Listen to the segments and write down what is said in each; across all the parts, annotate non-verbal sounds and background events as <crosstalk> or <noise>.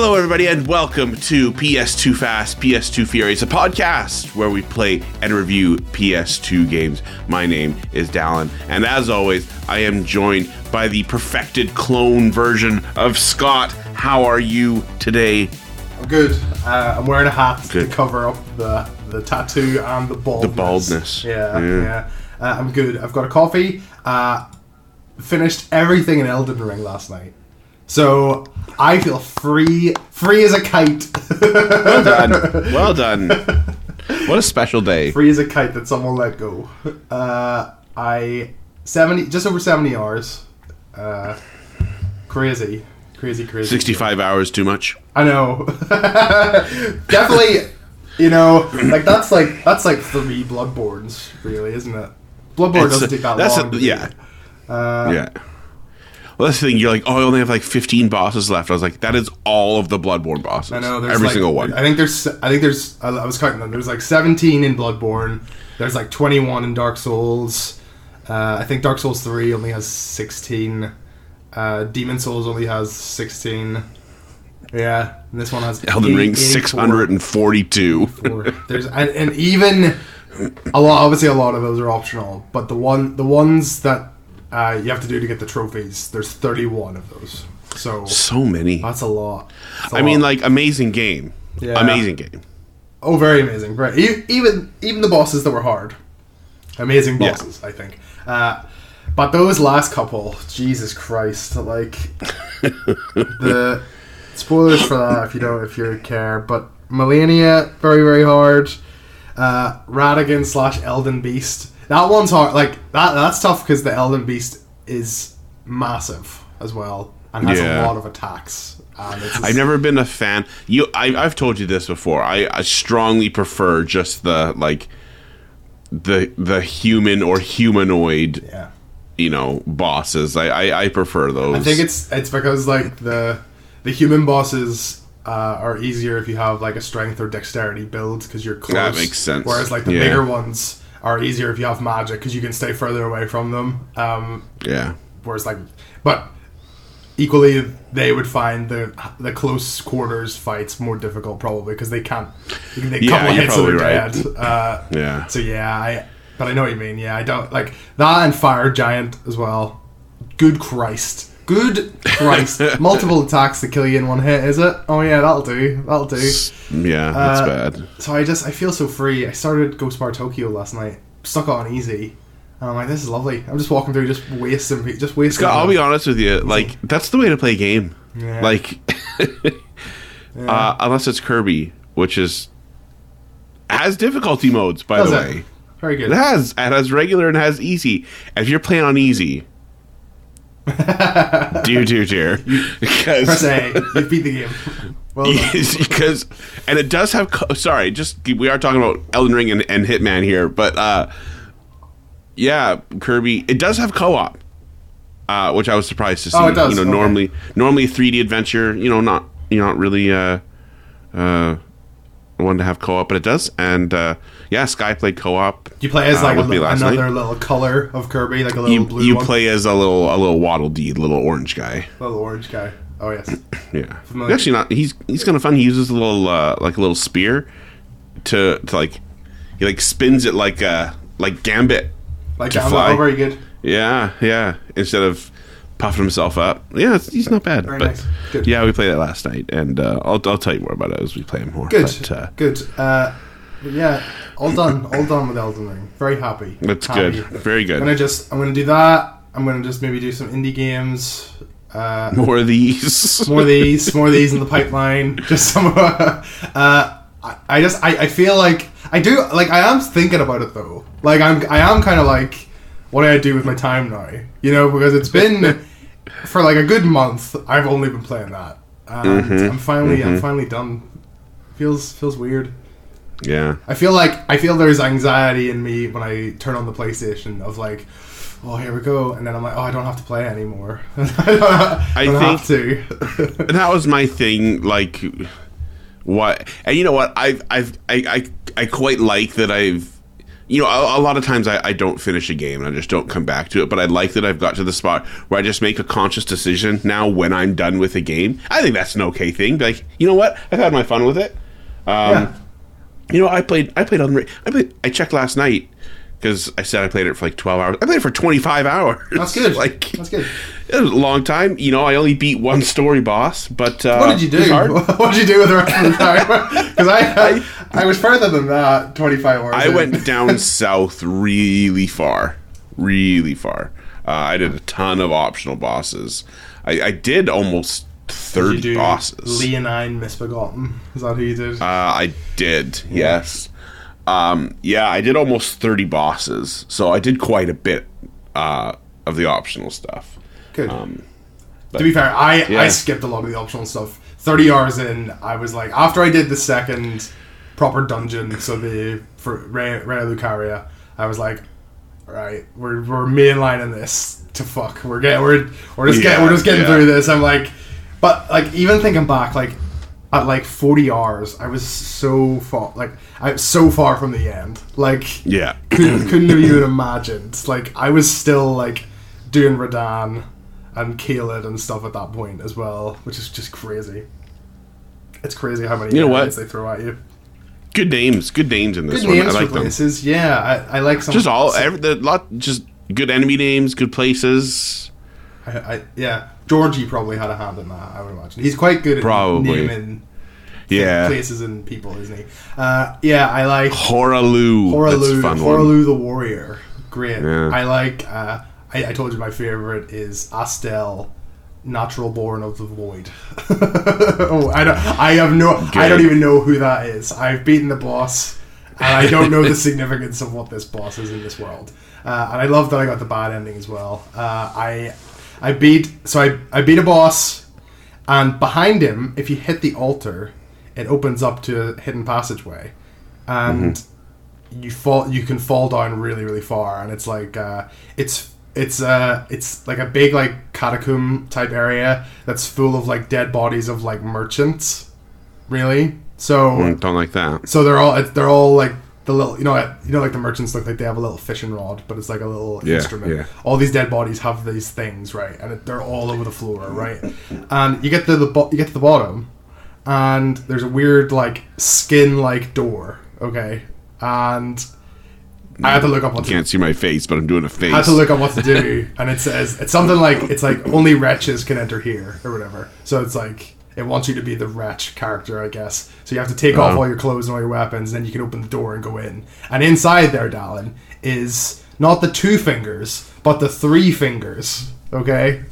Hello, everybody, and welcome to PS2 Fast, PS2 Furious, a podcast where we play and review PS2 games. My name is Dallin, and as always, I am joined by the perfected clone version of Scott. How are you today? I'm good. Uh, I'm wearing a hat Good. to cover up the, the tattoo and the baldness. The baldness. Yeah, Yeah. yeah. Uh, I'm good. I've got a coffee. Uh, finished everything in Elden Ring last night. So I feel free, free as a kite. Well done. <laughs> Well done. What a special day. free as a kite that someone let go. Uh, I seventy, just over seventy hours. Uh, crazy, crazy, crazy. 65 hours too much. I know. <laughs> Definitely, you know, like that's like that's like three Bloodbornes, really, isn't it? Bloodborne It's- doesn't take that that's a- long. to yeah. Uh, yeah. Well, that's the thing. You're like, oh, I only have like 15 bosses left. I was like, that is all of the Bloodborne bosses. I know. There's Every like, single one. I think there's. I think there's. I I was counting them. There's like 17 in Bloodborne. There's like 21 in Dark Souls. Uh, I think Dark Souls 3 only has 16. Uh, Demon Souls only has 16. Yeah, and this one has Elden Ring 642. There's and, and even a lot. Obviously, a lot of those are optional, but the one the ones that uh, you have to do to get the trophies, there's 31 of those. So So many. that's a lot. That's a I mean, lot. like, amazing game. Yeah. Amazing game. oh, very amazing. Right, even even the bosses that were hard, amazing Yeah. bosses. I think. Uh, but those last couple, Jesus Christ! Like <laughs> the spoilers for that if you don't if you care. But Malenia, very very hard. Uh, Radagon slash Elden Beast. That one's hard. Like that. That's tough because the Elden Beast is massive as well and has Yeah. a lot of attacks. I've never been a fan. You, I, I've told you this before. I, I strongly prefer just the like the the human or humanoid, yeah. you know, bosses. I, I, I prefer those. I think it's it's because like the the human bosses uh, are easier if you have like a strength or dexterity build because you're close. That makes sense. Whereas like the Yeah. bigger ones are easier if you have magic because you can stay further away from them. Um, yeah. whereas like, but equally they would find the the close quarters fights more difficult probably because they can't. You can take a Yeah, couple hits right. dead. Uh, Yeah. so yeah, I but I know what you mean. Yeah, I don't like that and Fire Giant as well. Good Christ. Good Christ. <laughs> Multiple attacks to kill you in one hit, is it? Oh yeah, that'll do. That'll do. Yeah, that's Uh, bad. So I just I feel so free. I started Ghostwire Tokyo last night. Stuck on easy. And I'm like, this is lovely. I'm just walking through, just wasting, just wasting. Scott, I'll be honest with you. Like, that's the way to play a game. Yeah. Like, <laughs> uh, unless it's Kirby, which is has difficulty modes, by Does the it? way. Very good. It has. It has regular and has easy. If you're playing on easy, dear, dear, dear, Press because A. You beat the game. Well because and it does have. Co- sorry, just we are talking about Elden Ring and, and Hitman here, but uh, yeah, Kirby. It does have co-op, uh, which I was surprised to see. Oh, it does? You know, Okay. normally normally a 3D adventure. You know, not you know, not really uh, uh, one to have co-op, but it does. And uh, yeah, Sky played co-op. You play as uh, like a, with me last another night. little color of Kirby, like a little You blue you one. play as a little a little Waddle Dee, little orange guy. little orange guy. Oh yes. <clears throat> Yeah, Familiar. actually not. He's he's kind of fun. He uses a little uh, like a little spear to to like he like spins it like uh like Gambit. Like To fly. oh, very good. Yeah, yeah. Instead of puffing himself up. Yeah, it's, he's not bad. Very but nice. Good. yeah, we played that last night, and uh, I'll I'll tell you more about it as we play him more. Good. But, uh, good. Uh, yeah, all done. All done with Elden Ring. Very happy. that's Happy. good. Very good. I'm gonna just I'm gonna do that. I'm gonna just maybe do some indie games. Uh, more of these. <laughs> more of these, more of these in the pipeline. <laughs> Just some. Uh, I, I just I, I feel like I do like I am thinking about it though. Like I'm I am kind of like what do I do with my time now? You know, because it's been <laughs> for like a good month. I've only been playing that, and Mm-hmm. I'm finally I'm finally done. Feels feels weird. yeah. I feel like I feel there's anxiety in me when I turn on the PlayStation of like, oh here we go, and then I'm like, oh I don't have to play anymore. <laughs> I don't, I don't have to. And <laughs> that was my thing. Like, what? And you know what? I've, I've, I, I, I quite like that. I've you know, a, a lot of times I, I don't finish a game and I just don't come back to it. But I like that I've got to the spot where I just make a conscious decision now when I'm done with a game. I think that's an okay thing. Like, you know what? I've had my fun with it. Um, Yeah. You know, I played. I played on. the- I played. I checked last night because I said I played it for like twelve hours. I played it for twenty five <laughs> hours. That's good. <laughs> like That's good. it was a long time. You know, I only beat one story boss, but uh, What did you do? <laughs> What did you do with the rest of the time? Because I, I, I was further than that. Twenty five hours. I in. went down south really far, really far. Uh, I did a ton of optional bosses. I, I did almost Did thirty you do bosses. Leonine Misbegotten. Is that who you did? Uh, I did, yes. Um, yeah, I did almost 30 bosses, so I did quite a bit uh, of the optional stuff. Good. Um, to be fair, I, yeah. I skipped a lot of the optional stuff. Thirty hours in, I was like, after I did the second proper dungeon, so the for Rey, Raya Lucaria, I was like, right, we're we're mainlining this to fuck. We're getting we're we're just getting we're just getting yeah. through this. I'm like, but like even thinking back, like at like 40 hours, I was so far like I was so far from the end. Like yeah. couldn't, couldn't have even imagined. Like I was still like doing Radahn and Kaled and stuff at that point as well, which is just crazy. It's crazy how many You know what? they throw at you. Good names, good names in this Good one. names I like for them. places. Yeah, I, I like some. Just all, every, the lot, just good enemy names, good places. I, I, yeah, Georgie probably had a hand in that. I would imagine he's quite good at Probably. naming Yeah. places and people, isn't he? Uh, yeah, I like Hoarah Loux. That's Hoarah Loux, a fun one. Hoarah Loux the Warrior. Great. Yeah. I like. Uh, I, I told you my favorite is Astel, Natural Born of the Void. <laughs> oh, I don't. I have no. I don't even know who that is. I've beaten the boss, and I don't know the <laughs> significance of what this boss is in this world. Uh, and I love that I got the bad ending as well. Uh, I I beat. So I I beat a boss, and behind him, if you hit the altar, it opens up to a hidden passageway, and you fall you can fall down really really far and it's like uh, it's it's uh it's like a big like catacomb type area that's full of like dead bodies of like merchants really so Mm, Don't like that. so they're all they're all like the little you know you know like the merchants look like they have a little fishing rod but it's like a little Yeah, instrument yeah. all these dead bodies have these things right and it, they're all over the floor right and you get to the bo- you get to the bottom and there's a weird like skin like door okay and I had to look up what You to can't see my face, but I'm doing a face. I had to look up what to do, <laughs> and it says it's something like it's like only wretches can enter here or whatever. So it's like it wants you to be the wretch character, I guess. So you have to take off Oh. all your clothes and all your weapons, and then you can open the door and go in. And inside there, Dallin, is not the two fingers, but the three fingers. Okay,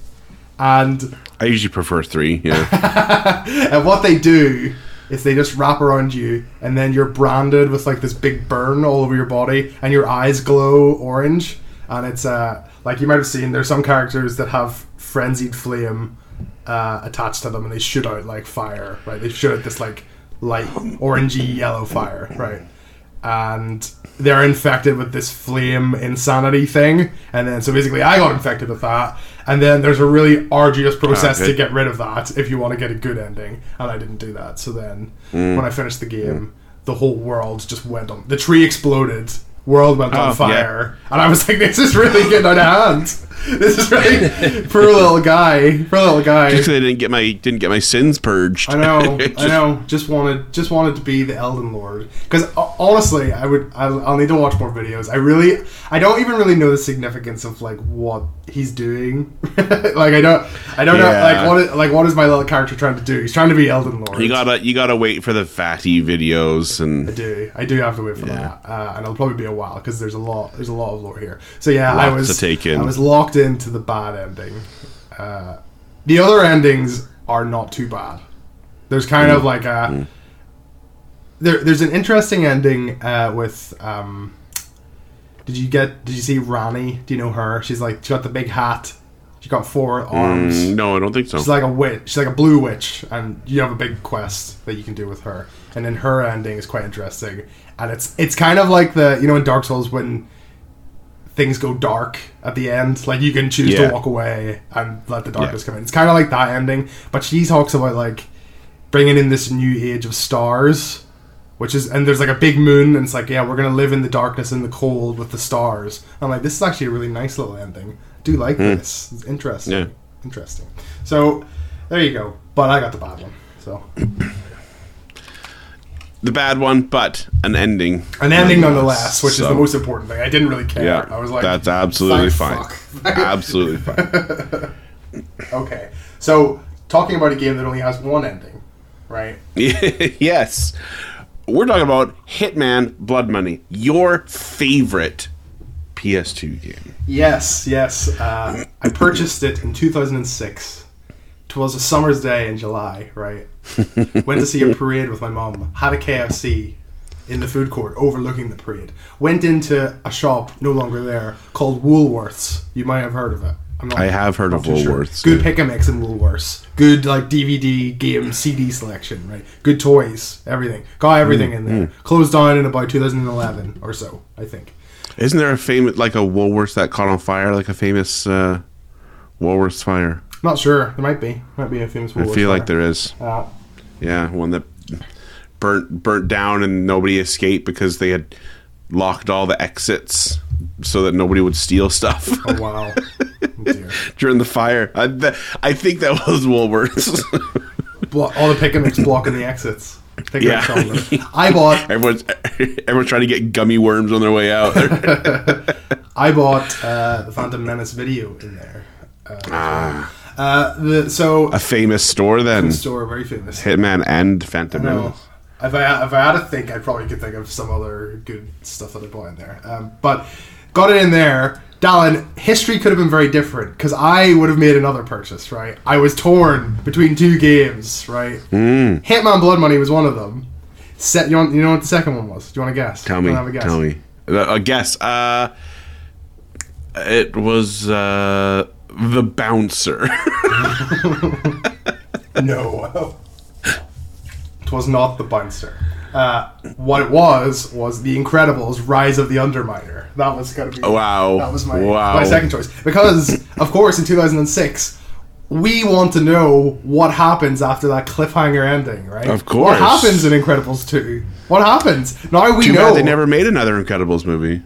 and I usually prefer three. Yeah. <laughs> and what they do is they just wrap around you, and then you're branded with like this big burn all over your body, and your eyes glow orange. And it's uh, like you might have seen. There's some characters that have frenzied flame uh, attached to them, and they shoot out like fire. Right? They shoot out this like light orangey yellow fire. Right? and they're infected with this flame insanity thing. And then, so basically, I got infected with that. And then there's a really arduous process Ah, to get rid of that if you want to get a good ending. And I didn't do that. So then, Mm. when I finished the game, the whole world just went on. The tree exploded. World went Oh, on yeah. fire, and I was like, "This is really getting out of hand. <laughs> This is really poor little guy, poor little guy." Just 'cause I didn't get my didn't get my sins purged. I know, <laughs> Just- I know. Just wanted, just wanted to be the Elden Lord. Because honestly, I would, I'll, I'll need to watch more videos. I really, I don't even really know the significance of like what he's doing. <laughs> like I don't, I don't know, Yeah. like what, is, like what is my little character trying to do? He's trying to be Elden Lord. You gotta you gotta wait for the Vaati videos I and do, I do have to wait for that, uh, and it'll probably be a while because there's a lot, there's a lot of lore here. So yeah, I Lots was, to take in. I was locked into the bad ending. Uh, the other endings are not too bad. There's kind Mm. of like a there. There's an interesting ending uh, with. Um, did you get? Did you see Ranni? Do you know her? She's like she got the big hat. She got four arms. Mm, no, I don't think so. She's like a witch. She's like a blue witch, and you have a big quest that you can do with her. And then her ending is quite interesting, and it's it's kind of like the you know in Dark Souls when things go dark at the end, like you can choose Yeah. to walk away and let the darkness come in. It's kind of like that ending, but she talks about like bringing in this new age of stars, which is and there's like a big moon, and it's like yeah, we're gonna live in the darkness and the cold with the stars. I'm like, this is actually a really nice little ending. I do like hmm. this. It's interesting. Yeah. Interesting. So there you go. But I got the bad one. So The bad one, but an ending. an ending nonetheless, which is the most important thing. I didn't really care. Yeah, I was like, that's absolutely fine. <laughs> absolutely fine. <laughs> okay. So talking about a game that only has one ending, right? <laughs> yes. We're talking about Hitman Blood Money, your favorite PS2 game. Yes, yes. Uh, I purchased it in 2006. It was a summer's day in July, right? <laughs> Went to see a parade with my mom. Had a KFC in the food court overlooking the parade. Went into a shop no longer there called Woolworths. You might have heard of it. I'm not, I have heard of too sure. Woolworths, Good yeah. pick and mix in Woolworths. Good like DVD, game, CD selection, right? Good toys, everything. Got everything Mm, in there. Closed down in about 2011 or so, I think. Isn't there a famous, like a Woolworths that caught on fire, like a famous uh, Woolworths fire? Not sure. There might be. Might be a famous Woolworths. I feel like there is. Uh, Yeah, one that burnt burnt down and nobody escaped because they had locked all the exits so that nobody would steal stuff oh wow. <laughs> Oh, during the fire. I, th- I think that was Woolworths. <laughs> Blo- all the mix blocking the exits. Pick Yeah. mix on them. I bought. <laughs> everyone's everyone's trying to get gummy worms on their way out. I bought uh, the Phantom Menace video in there. Uh, ah, uh, the so a famous store then. store very famous. Hitman and Phantom. Menace. If I if I had to think, I probably could think of some other good stuff that I bought in there. Um, but got it in there. Dallin, history could have been very different because I would have made another purchase. Right, I was torn between two games. Right, Mm. Hitman Blood Money was one of them. Set you want you know what the second one was? Do you want to guess? Tell me. have a guess? Tell me. A guess. Uh, it was uh, the bouncer. <laughs> No. it was not the Bouncer. Uh, what it was was The Incredibles: Rise of the Underminer. That was gonna be. Wow. That was my Wow. my second choice because, of course, in 2006. We want to know what happens after that cliffhanger ending, right? Of course. What happens in Incredibles 2? What happens? Now we Too know they never made another Incredibles movie.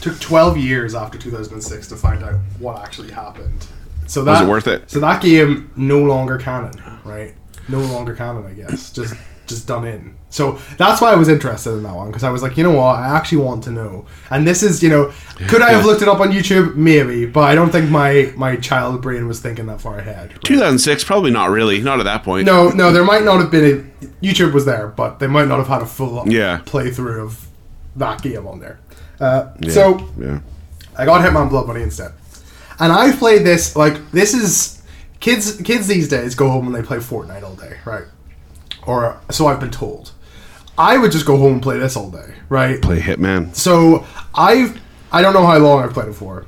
Took 12 years after 2006 to find out what actually happened. So that it worth it? So that game no longer canon, right? No longer canon, I guess. Just just done in. So that's why I was interested in that one because I was like, you know what, I actually want to know. And this is, you know, could I have looked it up on YouTube? Maybe, but I don't think my my child brain was thinking that far ahead. right? 2006, probably not really. Not at that point. No, no, there might not have been a YouTube was there, but they might not have had a full Yeah. playthrough of that game on there. Uh, Yeah, So yeah. I got Hitman Blood Money instead. And I played this like this is kids kids these days go home and they play Fortnite all day, right? Or so I've been told. I would just go home and play this all day, right? Play Hitman. So I've I don't know how long I've played it for,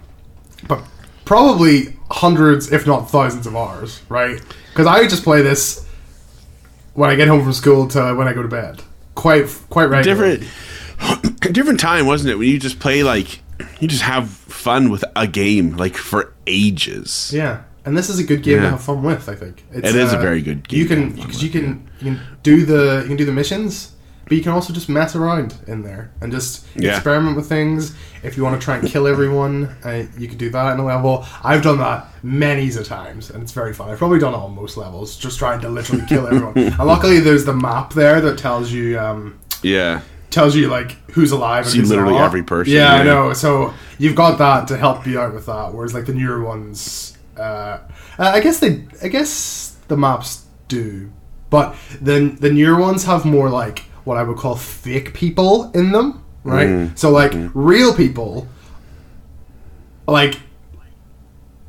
but probably hundreds, if not thousands of hours, right? Because I just play this when I get home from school to when I go to bed. Quite quite regularly. Different, <clears throat> different time, wasn't it? When you just play like you just have fun with a game like for ages. Yeah, and this is a good game to have fun with. I think it's, It is a very good game You can because you can you can do the you can do the missions, but you can also just mess around in there and just Yeah. experiment with things. If you want to try and kill everyone, uh, you can do that in a level. I've done that many a times, and it's very fun. I've probably done it on most levels, just trying to literally kill everyone. <laughs> and luckily, there's the map there that tells you. Um, Yeah. Tells you like who's alive See who's literally every person, Yeah, yeah. I know. So you've got that to help you out with that. Whereas like the newer ones, uh, I guess they, I guess the maps do, but then the newer ones have more like what I would call fake people in them, right? Mm-hmm. So like real people, like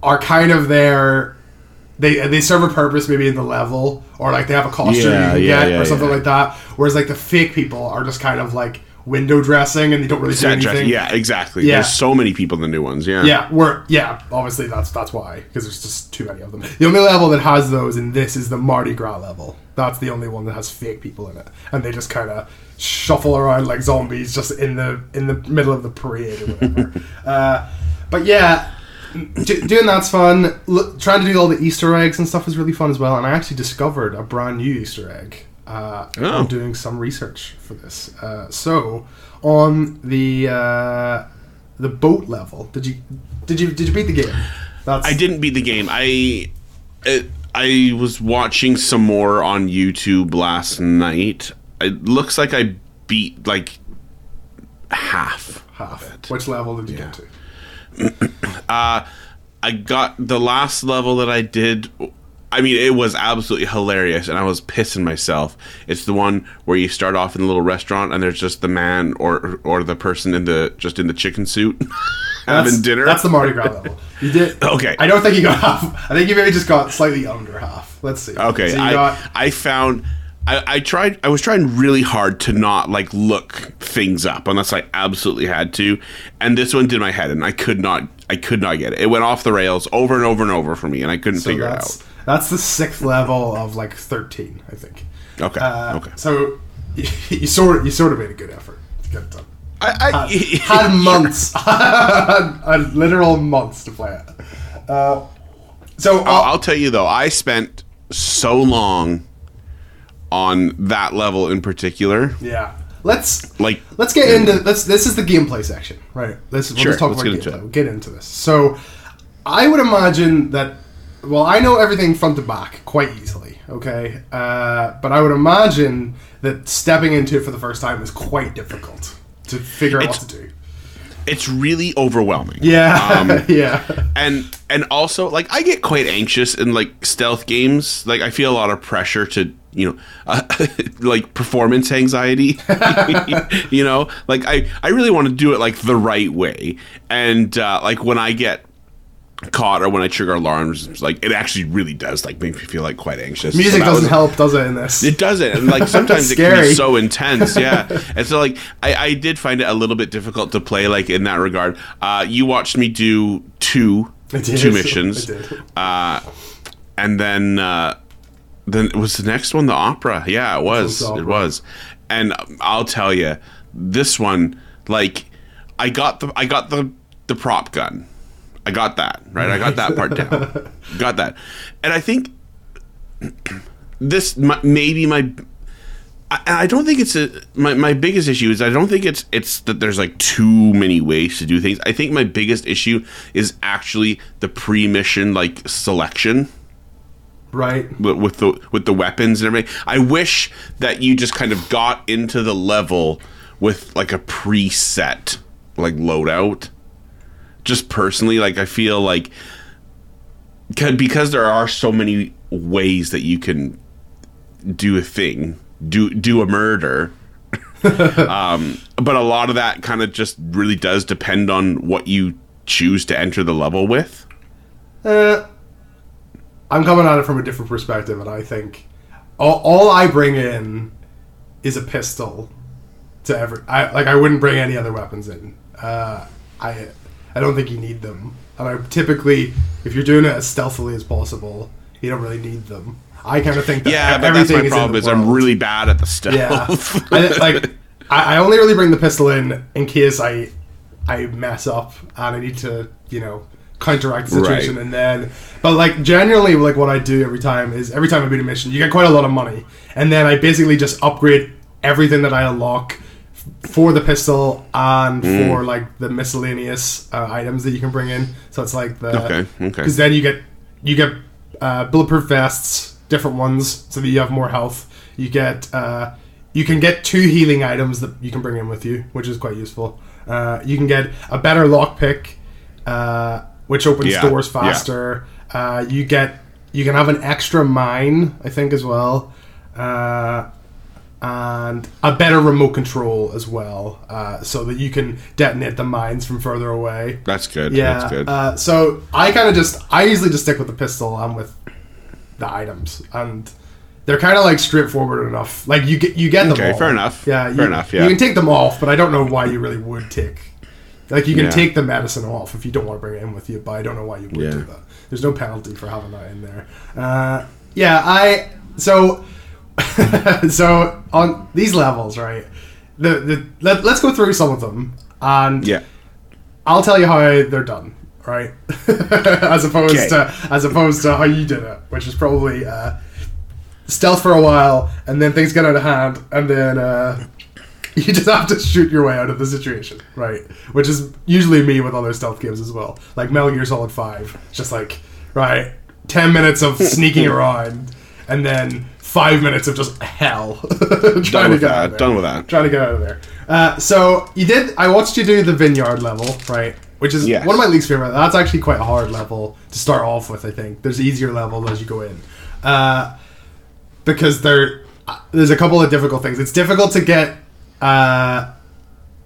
are kind of there. They, they serve a purpose maybe in the level or like they have a costume Yeah, you can yeah, get yeah, or something like that. Whereas like the fake people are just kind of like window dressing and they don't really do anything. Yeah, exactly. Yeah. There's so many people in the new ones. Yeah. Yeah, we're yeah. Obviously, that's that's why because there's just too many of them. The only level that has those in this is the Mardi Gras level. That's the only one that has fake people in it, and they just kind of shuffle around like zombies just in the in the middle of the parade or whatever. <laughs> uh, but yeah, do, doing that's fun. L- trying to do all the Easter eggs and stuff is really fun as well. And I actually discovered a brand new Easter egg Uh, Oh. I'm doing some research for this. Uh, so on the uh, the boat level, did you did you did you beat the game? That's I didn't beat the game. I it, I was watching some more on YouTube last night. It looks like I beat like half. half. Which level did you get to? <clears throat> Uh, I got the last level that I did. I mean, it was absolutely hilarious, and I was pissing myself. It's the one where you start off in the little restaurant, and there's just the man or or the person in the just in the chicken suit <laughs> having dinner. That's the Mardi Gras level. You did <laughs> Okay. I don't think you got half. I think you maybe just got slightly under half. Let's see. Okay, So I got I found I, I tried I was trying really hard to not like look things up unless I absolutely had to, and this one did my head, and I could not I could not get it. It went off the rails over and over and over for me, and I couldn't so figure it out. that's the sixth level of like thirteen, I think. Okay, Uh, okay. So you, <laughs> you sort of you sort of made a good effort to get it done. I, I, Had <laughs> months, <laughs> had literal months to play it. Uh, so I'll, I'll tell you though, I spent so long on that level in particular. yeah, let's Like, let's get into let's this is the gameplay section. Right. Let's, we'll Sure, just talk about get gameplay. we'll get into this. So i would imagine that well i know everything front to back quite easily okay? Uh, but i would imagine that stepping into it for the first time is quite difficult to figure out what to do it's really overwhelming. yeah Um, <laughs> yeah and and also like I get quite anxious in like stealth games. Like I feel a lot of pressure to you know <laughs> uh, like performance anxiety. <laughs> you know, like I I really want to do it like the right way. And uh, like when I get caught or when I trigger alarms, like it actually really does like make me feel like quite anxious. Music doesn't was- help does it in this it doesn't, and like <laughs> sometimes it can be so intense, yeah. <laughs> and so like I, I did find it a little bit difficult to play, like in that regard. Uh, you watched me do two two missions, I did. uh, and then uh, then was the next one the opera? Yeah, it was. was It was, and I'll tell you, this one, like, I got the I got the the prop gun. I got that right. I got that part down. <laughs> got that, and I think this m- maybe my I, I don't think it's a my, my biggest issue is I don't think it's it's that there's like too many ways to do things. I think my biggest issue is actually the pre-mission like selection right with, with the with the weapons and everything. I wish that you just kind of got into the level with like a preset like loadout. Just personally, like I feel like because there are so many ways that you can do a thing, do do a murder. <laughs> um, but a lot of that kind of just really does depend on what you choose to enter the level with. Uh, I'm coming at it from a different perspective, and I think all, all I bring in is a pistol to every. I like I wouldn't bring any other weapons in. Uh, I I don't think you need them, and I typically, if you're doing it as stealthily as possible, you don't really need them. I kind of think that Yeah, but that's everything my is problem. Is I'm really bad at the stealth. Yeah, <laughs> I, like I, I only really bring the pistol in in case I I mess up and I need to you know counteract the situation, Right. and then but like generally like what I do every time is every time I beat a mission, you get quite a lot of money, and then I basically just upgrade everything that I unlock for the pistol and Mm. for like the miscellaneous uh, items that you can bring in. So it's like the Okay, okay. because then you get you get uh, bulletproof vests, different ones, so that you have more health. You get uh, you can get two healing items that you can bring in with you, which is quite useful. Uh, you can get a better lockpick, uh, which opens Yeah, doors yeah. faster. Uh, you get you can have an extra mine, I think, as well. And a better remote control as well, uh, so that you can detonate the mines from further away. That's good. Yeah. That's good. Uh, so I kind of just I usually just stick with the pistol and with the items, and they're kind of like straightforward enough. Like you get you get them. Okay, all. fair enough. Yeah, Fair you, enough, yeah. you can take them off, but I don't know why you really would take. Like you can Yeah. take the medicine off if you don't want to bring it in with you, but I don't know why you would Yeah. do that. There's no penalty for having that in there. Uh, yeah, I so <laughs> so on these levels, right? The the let, let's go through some of them and yeah. I'll tell you how they're done, right? <laughs> as opposed Okay. to as opposed to how you did it, which is probably uh, stealth for a while, and then things get out of hand, and then uh, <laughs> you just have to shoot your way out of the situation, right? Which is usually me with other stealth games as well, like Metal Gear Solid Five. It's just like right, ten minutes of sneaking around, and then five minutes of just hell <laughs> trying Done to with get out of that. there Done with that. trying to get out of there. Uh, so you did. I watched you do the vineyard level, right? Which is Yes. one of my least favorite. That's actually quite a hard level to start off with. I think there's easier level as you go in, uh, because there there's a couple of difficult things. It's difficult to get uh,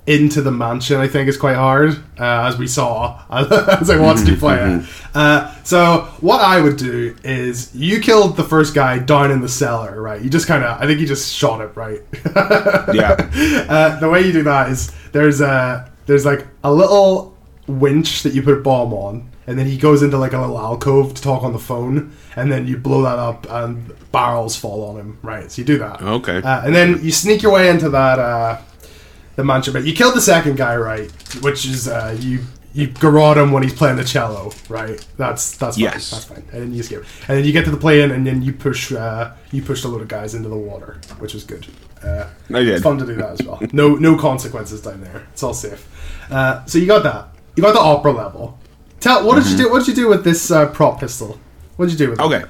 into the mansion. I think is quite hard, uh, as we saw <laughs> as I watched you play it. <laughs> Uh, so what I would do is you killed the first guy down in the cellar, right? You just kind of, I think you just shot it, right? <laughs> Yeah. Uh, the way you do that is there's a there's like a little winch that you put a bomb on, and then he goes into like a little alcove to talk on the phone, and then you blow that up, and barrels fall on him, right? So you do that. Okay. Uh, and then you sneak your way into that uh, the mansion. But you killed the second guy, right? Which is uh, you you garrot him when he's playing the cello, right? That's that's fine. Yes. That's fine. And then you escape. And then you get to the plane, and then you push uh, you pushed a load of guys into the water, which was good. Uh, it's fun to do that as well. No no consequences down there. It's all safe. Uh, so you got that. You got the opera level. Tell what did you do? What did you do with this uh, prop pistol? What did you do with it? Okay.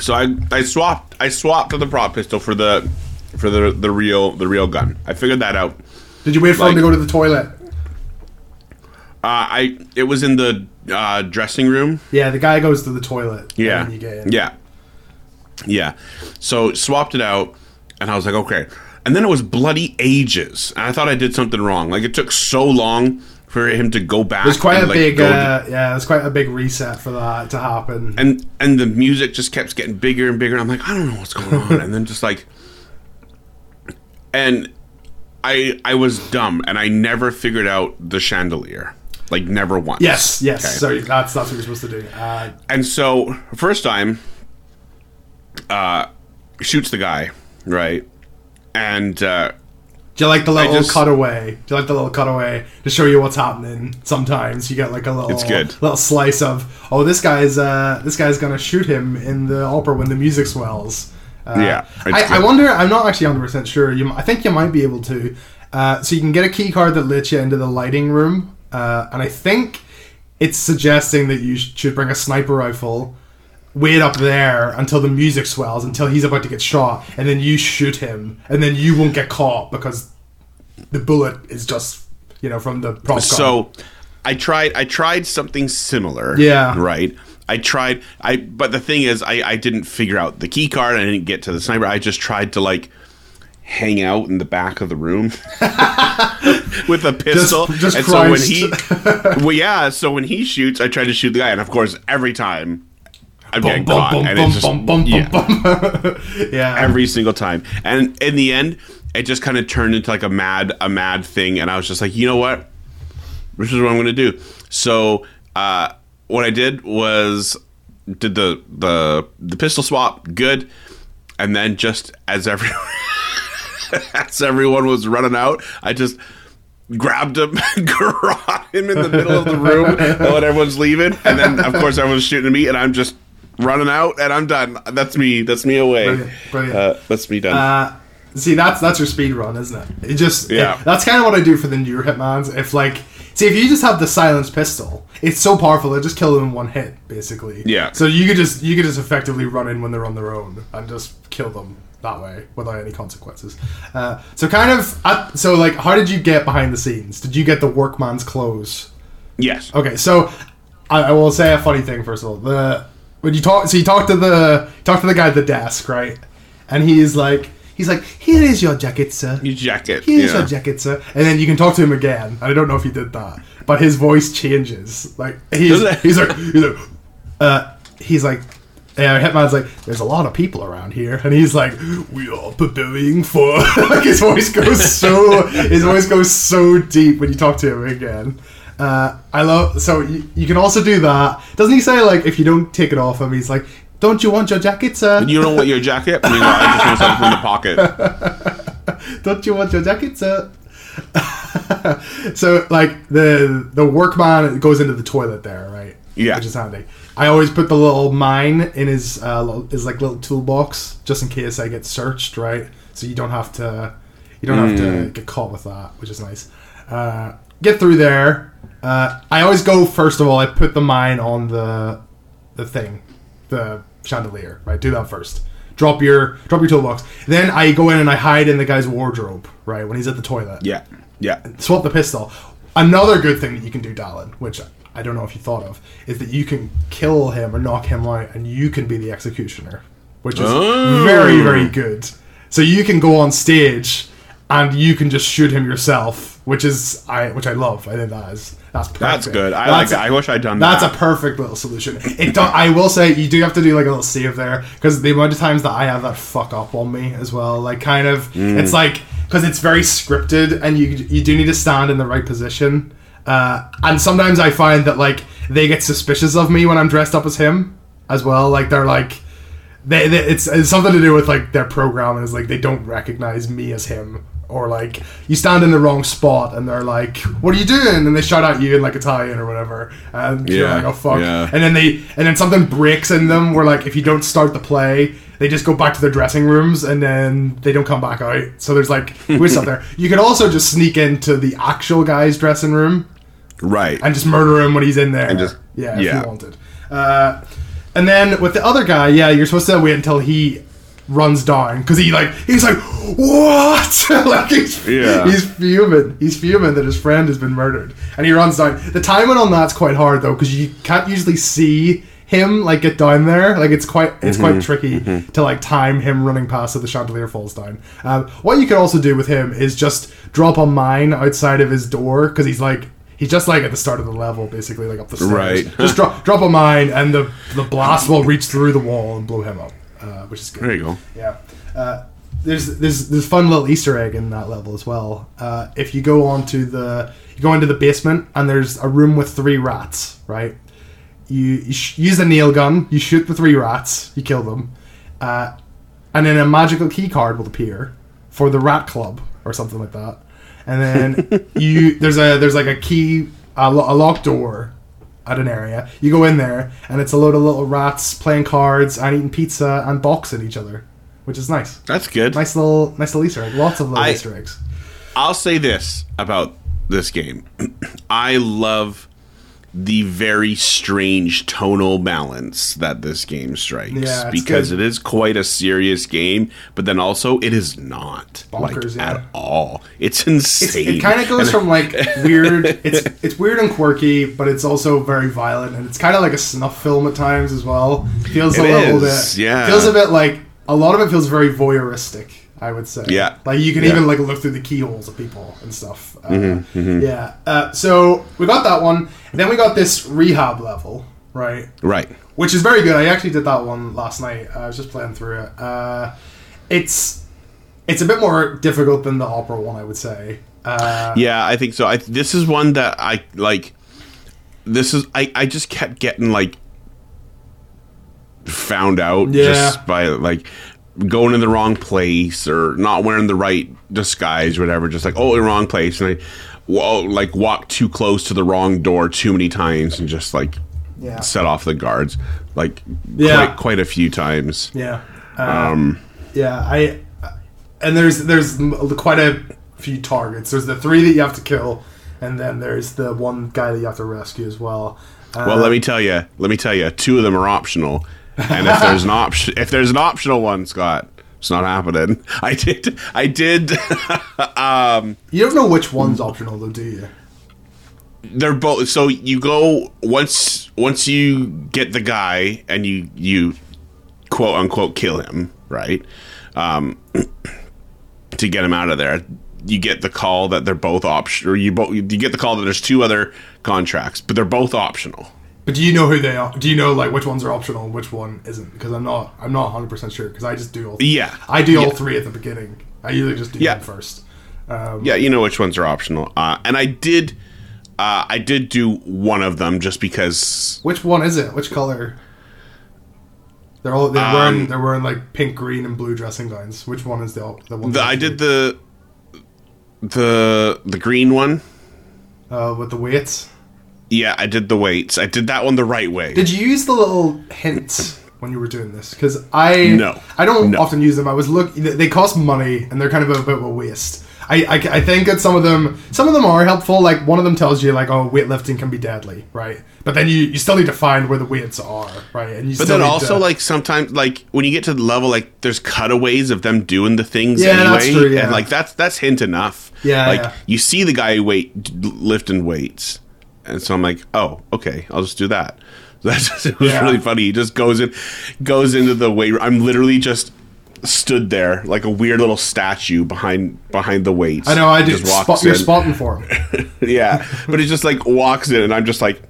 So I I swapped I swapped the prop pistol for the for the the real the real gun. I figured that out. Did you wait for him to go to the toilet? Uh, I it was in the uh, dressing room. Yeah, the guy goes to the toilet. Yeah. you get in. Yeah. Yeah. So swapped it out and I was like, okay. And then it was bloody ages. And I thought I did something wrong. Like it took so long for him to go back. There's quite a like, big, uh, yeah. There's quite a big reset for that to happen. and and the music just kept getting bigger and bigger. And I'm like, I don't know what's going on. and then just like, and I I was dumb and I never figured out the chandelier, like never once. yes, yes. Okay. So that's that's what you're supposed to do. Uh, And so first time, uh, shoots the guy right, and uh, do you like the little just- cutaway? Do you like the little cutaway to show you what's happening? Sometimes you get like a little, It's good. little slice of, oh, this guy's uh, this guy's gonna shoot him in the opera when the music swells. Uh, Yeah, I, I wonder. I'm not actually 100 percent sure. You, I think you might be able to. Uh, so you can get a key card that lets you into the lighting room, uh, and I think it's suggesting that you should bring a sniper rifle, wait up there until the music swells, until he's about to get shot, and then you shoot him, and then you won't get caught because the bullet is just you know from the prop gun. so I tried I tried something similar. Yeah. Right. I tried I but the thing is I, I didn't figure out the key card, I didn't get to the sniper. I just tried to like hang out in the back of the room <laughs> with a pistol. just and so when he <laughs> Well yeah, so when he shoots, I try to shoot the guy, and of course every time I'm Bum, getting bum, caught. bum, and it's just yeah, <laughs> yeah. every single time. And in the end, it just kind of turned into like a mad a mad thing and I was just like, "You know what? This is what I'm going to do." So, uh what I did was did the the the pistol swap good and then just as every <laughs> as everyone was running out, I just grabbed him, <laughs> garroted him in the middle of the room when everyone's leaving, and then of course everyone's shooting at me, and I'm just running out, and I'm done. That's me. That's me away. Brilliant, brilliant. Uh, that's me done. Uh, see, that's that's your speed run, isn't it? It just Yeah. it- that's kind of what I do for the newer Hitmans. If like, see, if you just have the silenced pistol, it's so powerful it just kill them in one hit, basically. Yeah. So you could just you could just effectively run in when they're on their own and just kill them that way without any consequences. Uh, so kind of, at, so like, how did you get behind the scenes? Did you get the workman's clothes? yes. Okay, so I, I will say a funny thing first of all. The when you talk, so you talk to the talk to the guy at the desk, right? And he's like, he's like, here is your jacket, sir. Your jacket. Here's yeah. your jacket, sir. And then you can talk to him again. I don't know if he did that, but his voice changes. Like he's he's like he's like uh, he's like. Yeah, Hitman's like, there's a lot of people around here, and he's like, we are preparing for. <laughs> like his voice goes so, his voice goes so deep when you talk to him again. Uh, I love. So you, you can also do that. Doesn't he say like, if you don't take it off him, he's like, don't you want your jacket, sir? You don't want your jacket? I mean, I just want something from the pocket. <laughs> Don't you want your jacket, sir? <laughs> so, like the the workman goes into the toilet there, right? Yeah. which is handy. I always put the little mine in his uh, little- his like little toolbox just in case I get searched, right? So you don't have to you don't have to get caught with that, which is nice. Uh, get through there. Uh, I always go first of all. I put the mine on the the thing, the chandelier. Right, do that first. Drop your drop your toolbox. Then I go in and I hide in the guy's wardrobe. Right when he's at the toilet Yeah. Yeah. swap the pistol. Another good thing that you can do, Dallin, which I don't know if you thought of, is that you can kill him or knock him out, and you can be the executioner, which is Oh. very, very good. So you can go on stage and you can just shoot him yourself, which is I, which I love. I think that is that's perfect. That's good. I That's like a-. I wish I'd done that's that. That's a perfect little solution. It do, I will say you do have to do like a little save there because the amount of times that I have that fuck up on me as well, like kind of, Mm. it's like because it's very scripted and you you do need to stand in the right position. Uh, and sometimes I find that like they get suspicious of me when I'm dressed up as him as well. Like they're like. They, they, it's, it's something to do with like their program is like they don't recognize me as him or like you stand in the wrong spot and they're like what are you doing and they shout at you in like italian or whatever and you're like oh fuck yeah. and then they and then something breaks in them where like if you don't start the play they just go back to their dressing rooms and then they don't come back out so there's like <laughs> weird stuff there you could also just sneak into the actual guy's dressing room right. and just murder him when he's in there. And just- yeah, if yeah. you wanted. Uh, and then with the other guy, yeah, you're supposed to wait until he runs down because he like he's like what? <laughs> like he's, Yeah. he's fuming. He's fuming that his friend has been murdered, and he runs down. The timing on that's quite hard though because you can't usually see him like get down there. Like it's quite it's Mm-hmm. quite tricky to like time him running past so the chandelier falls down. Um, what you could also do with him is just drop a mine outside of his door because he's like. He's just like at the start of the level, basically, like up the stairs. Right. Just drop drop a mine, and the the blast will reach through the wall and blow him up, uh, which is good. There you go. Yeah. Uh, there's there's there's fun little Easter egg in that level as well. Uh, if you go onto the you go into the basement and there's a room with three rats, right? You, you sh- use a nail gun, you shoot the three rats, you kill them, uh, and then a magical key card will appear for the rat club or something like that. And then <laughs> you there's a there's like a key a, lo- a locked door at an area. You go in there and it's a load of little rats playing cards and eating pizza and boxing each other, which is nice. That's good. Nice little nice little Easter egg. Lots of little I- Easter eggs. I'll say this about this game. <clears throat> I love the very strange tonal balance that this game strikes Yeah, because good. it is quite a serious game, but then also it is not Bonkers, like yeah. at all. It's It's, insane. it kind of goes from like weird. <laughs> It's it's weird and quirky, but it's also very violent, and it's kind of like a snuff film at times as well. Feels a little is, bit. yeah. Feels a bit like a lot of it feels very voyeuristic. I would say. Yeah. Like you can Yeah. even like look through the keyholes of people and stuff. Uh, Mm-hmm, Yeah. Uh, so we got that one, and then we got this rehab level, right? right. which is very good. I actually did that one last night. I was just playing through it. Uh, it's it's a bit more difficult than the opera one, I would say. Uh, Yeah, I think so. I this is one that I like. This is I I just kept getting like found out Yeah. just by like going in the wrong place or not wearing the right disguise or whatever. Just like oh, the wrong place, and I well, like walk too close to the wrong door too many times and just like yeah, set off the guards like Yeah. quite quite a few times. yeah, um, yeah. I and there's there's quite a few targets. There's the three that you have to kill, and then there's the one guy that you have to rescue as well. Uh, Well, let me tell you. Let me tell you. Two of them are optional, and if there's an option, if there's an optional one, Scott, it's not happening. <laughs> I did. I did. <laughs> um, you don't know which one's optional though, do you? they're both. So you go once. Once you get the guy and you you quote unquote kill him, right? Um, <clears throat> to get him out of there. You get the call that they're both optional. Or you both you get the call that there's two other contracts, but they're both optional. But do you know who they are? Do you know like which ones are optional and which one isn't? Because I'm not I'm not 100 percent sure because I just do all Yeah, I do all three at the beginning. I usually just do Yeah. them first. Um, Yeah, you know which ones are optional. Uh, and I did, uh, I did do one of them just because. Which one is it? Which color? They're all they're Um, wearing they're wearing like pink, green, and blue dressing gowns. Which one is the the one? The, I did the, the, the green one. uh, with the weights. Yeah, I did the weights. I did that one the right way. Did you use the little hints when you were doing this? Because I No. I don't No. often use them. I was look. They cost money and they're kind of a bit of a waste. I, I, I think that some of them some of them are helpful. Like one of them tells you like oh weightlifting can be deadly, right? But then you, you still need to find where the weights are, right? And you but then also to, like sometimes like when you get to the level like there's cutaways of them doing the things Yeah, anyway, that's true, yeah. and like that's that's hint enough. Yeah, like yeah. you see the guy weight lifting weights, and so I'm like, oh, okay, I'll just do that. <laughs> That's just, it was Yeah. really funny. He just goes in, goes into the weight. room. I'm literally just stood there like a weird little statue behind behind the weights. I know I. Just walks Spot, you're in. spotting for him, <laughs> yeah, but he just like walks in, and I'm just like,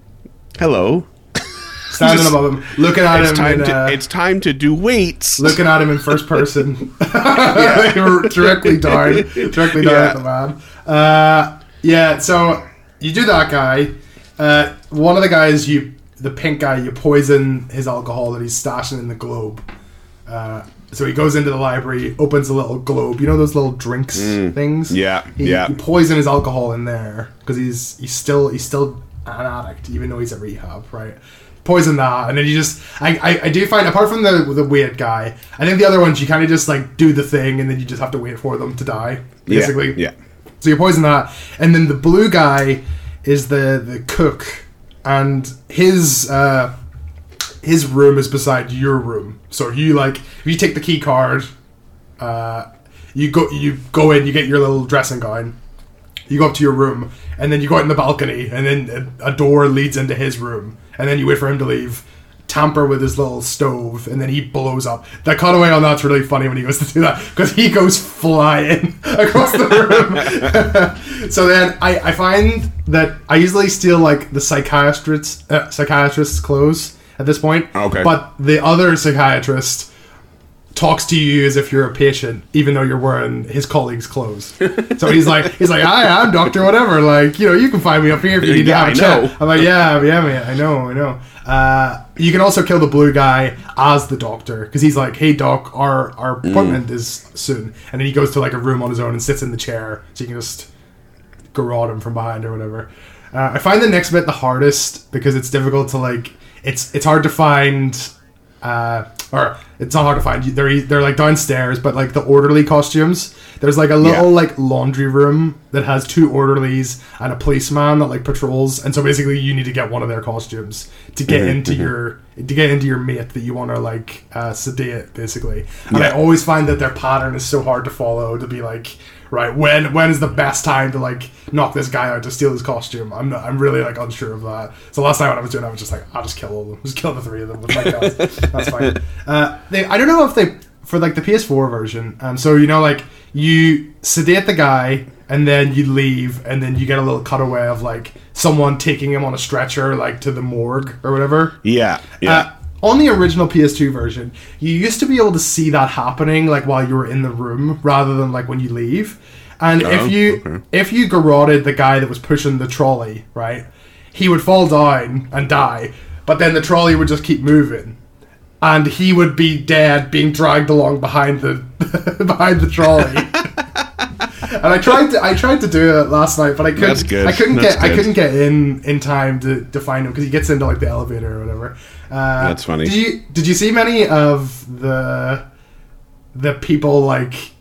hello. <laughs> standing Just- above him, looking at It's him. time in, to uh, it's time to do weights. looking at him in first person, directly down, directly down Yeah. at the man. Uh, yeah, so you do that guy. Uh, one of the guys, you, the pink guy, you poison his alcohol that he's stashing in the globe. Uh, so he goes into the library, opens a little globe. You know those little drinks things. Mm. Yeah, He, yeah. You poison his alcohol in there because he's he's still he's still an addict even though he's at rehab, right? Poison that, and then you just I, I, I do find apart from the the weird guy, I think the other ones you kind of just like do the thing and then you just have to wait for them to die, basically. Yeah. So you poison that, and then the blue guy is the the cook, and his uh, his room is beside your room. So you like if you take the key card, uh, you go you go in, you get your little dressing gown, you go up to your room, and then you go out in the balcony, and then a, a door leads into his room, and then you wait for him to leave. Tamper with his little stove, and then he blows up. That cutaway on that's really funny when he goes to do that because he goes flying <laughs> across the room. <laughs> so then I, I find that I usually steal like the psychiatrist's uh, psychiatrist's clothes at this point. Okay. But the other psychiatrist talks to you as if you're a patient, even though you're wearing his colleague's clothes. so he's like, he's like, hi, I'm Doctor Whatever. Like, you know, you can find me up here if you need to Yeah, have a I chat. know. I'm like, yeah, yeah, man, I know, I know. Uh, you can also kill the blue guy as the doctor because he's like, hey, doc, our our Mm. appointment is soon, and then he goes to like a room on his own and sits in the chair, so you can just garrot him from behind or whatever. Uh, I find the next bit the hardest because it's difficult to like. It's it's hard to find, uh, or it's not hard to find. They're they're like downstairs, but like the orderly costumes. There's like a little Yeah. like laundry room that has two orderlies and a policeman that like patrols, and so basically you need to get one of their costumes to get into your to get into your mate that you want to like uh, sedate, basically. And I always find that their pattern is so hard to follow to be like right when when is the best time to like knock this guy out to steal his costume i'm not, i'm really like unsure of that so last night when i was doing i was just like i'll just kill all of them <laughs> just kill the three of them with my guns that's fine <laughs> uh they i don't know if they for like the ps4 version um so you know like you sedate the guy and then you leave and then you get a little cutaway of like someone taking him on a stretcher like to the morgue or whatever Yeah. Yeah. uh, on the original PS2 version, you used to be able to see that happening like while you were in the room rather than like when you leave. And Oh, if you okay. if you garroted the guy that was pushing the trolley, right, he would fall down and die, but then the trolley would just keep moving. And he would be dead, being dragged along behind the <laughs> behind the trolley. <laughs> and I tried to I tried to do it last night, but I couldn't. I couldn't That's get I couldn't get in in time to, to find him because he gets into like the elevator or whatever. Uh, That's funny. Did you did you see many of the the people like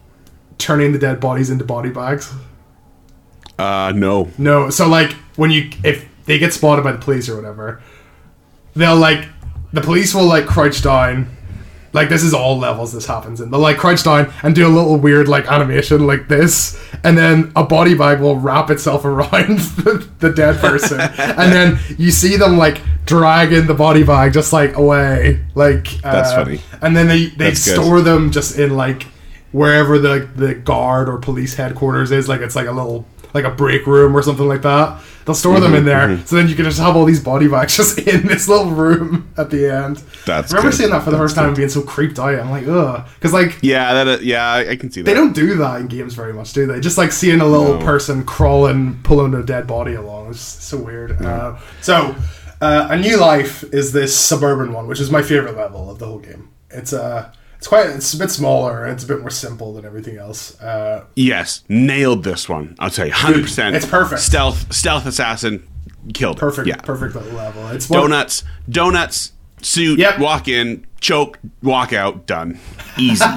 turning the dead bodies into body bags? uh, no. No. So like when you if they get spotted by the police or whatever, they'll like the police will like crouch down. Like this is all levels this happens in. They'll like crouch down and do a little weird like animation like this, and then a body bag will wrap itself <laughs> around the, the dead person, <laughs> and then you see them like dragging the body bag just like away, like uh, That's funny. And then they they That's good. store them just in like wherever the the guard or police headquarters is. Like it's like a little like a break room or something like that. They'll store them in Mm-hmm, there, so then you can just have all these body bags <laughs> just in this little room at the end. That's I remember good. seeing that for the That's first time good. and being so creeped out. I'm like, ugh, because like Yeah, that. Uh, yeah, I, can see that. they don't do that in games very much, do they? Just like seeing a little No. person crawling, pulling a dead body along. It's so weird. Uh, so, uh, a new life is this suburban one, which is my favorite level of the whole game. It's uh, it's quite, it's a bit smaller and it's a bit more simple than everything else. Uh, Yes, nailed this one. I'll tell you, hundred percent. it's perfect. Stealth, stealth assassin, killed it. Perfect, Yeah. perfect level. It's one, Donuts, donuts, suit, Yep. walk in, choke, walk out, done. Easy. <laughs>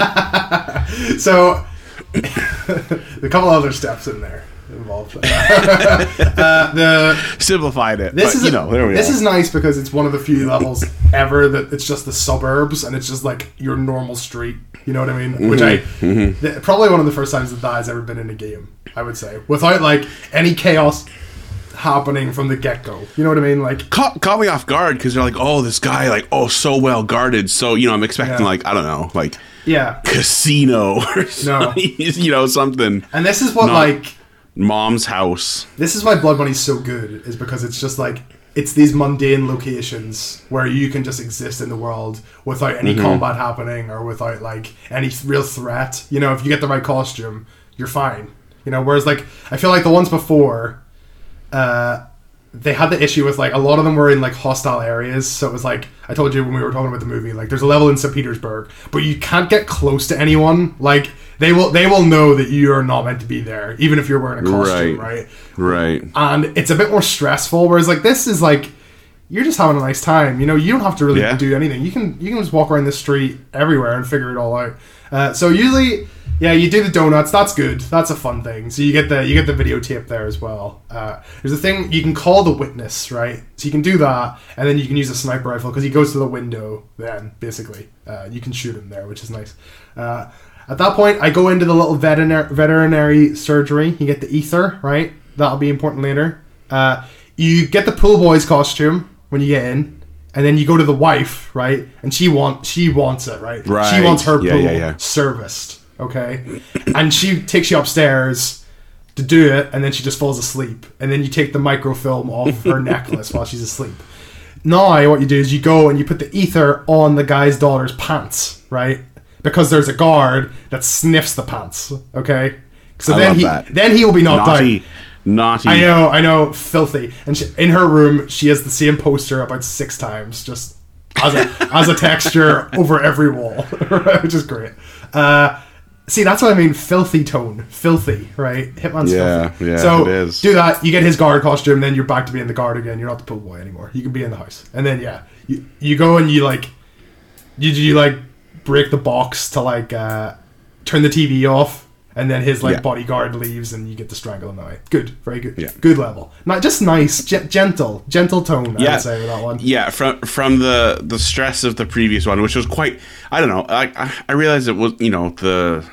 So, <laughs> a couple other steps in there involved. <laughs> uh, the Simplified it. this but, is you know, this are. is nice because it's one of the few levels ever that it's just the suburbs and it's just like your normal street. You know what I mean? Which I Mm-hmm. th- probably one of the first times that that has ever been in a game. I would say without like any chaos happening from the get go. You know what I mean? Like caught, caught me off guard because they're like, oh, this guy, like, oh, so well guarded. So, you know, I'm expecting, Yeah. like, I don't know, like yeah, casino or something, <laughs> you know, something. and this is what Not- like Mom's house. This is why Blood Money's so good, is because it's just like it's these mundane locations where you can just exist in the world without any Mm-hmm. combat happening or without like any real threat. You know, if you get the right costume, you're fine. You know, whereas like I feel like the ones before, uh, they had the issue with like a lot of them were in like hostile areas. So it was like I told you when we were talking about the movie, like there's a level in St. Petersburg, but you can't get close to anyone. Like they will they will know that you are not meant to be there, even if you're wearing a costume, Right. right? Right. and it's a bit more stressful. Whereas like this is like you're just having a nice time. You know, you don't have to really Yeah. do anything. You can you can just walk around the street everywhere and figure it all out. Uh, so usually, yeah, you do the donuts. That's good. That's a fun thing. So you get the you get the videotape there as well. Uh, there's a thing you can call the witness, right? So you can do that, and then you can use a sniper rifle because he goes to the window. Then basically, uh, you can shoot him there, which is nice. Uh, at that point, I go into the little veterinar- veterinary surgery. You get the ether, right? That'll be important later. Uh, you get the pool boy's costume when you get in, and then you go to the wife, right? And she want she wants it, right? right. She wants her Yeah, pool yeah, yeah. serviced, okay? and she takes you upstairs to do it, and then she just falls asleep, and then you take the microfilm off her <laughs> necklace while she's asleep. Now, what you do is you go and you put the ether on the guy's daughter's pants, right? Because there's a guard that sniffs the pants. Okay, so I then he that. then he will be knocked Naughty. out. Naughty. I know, I know, filthy. And she, in her room, she has the same poster about six times, just as a as a texture <laughs> over every wall, <laughs> which is great. Uh, see, that's what I mean. Filthy tone, filthy, right? Hitman's Yeah, filthy. yeah, so it is. do that. You get his guard costume, then you're back to being the guard again. You're not the pool boy anymore. You can be in the house, and then yeah, you you go and you like you you like break the box to like uh, turn the TV off, and then his like Yeah. bodyguard leaves, and you get to strangle him that way. Good, very good. Yeah. good level. Not just nice, ge- gentle, gentle tone. I Yeah. would say with that one. Yeah, from from the the stress of the previous one, which was quite. I don't know. I I, I realized it was you know the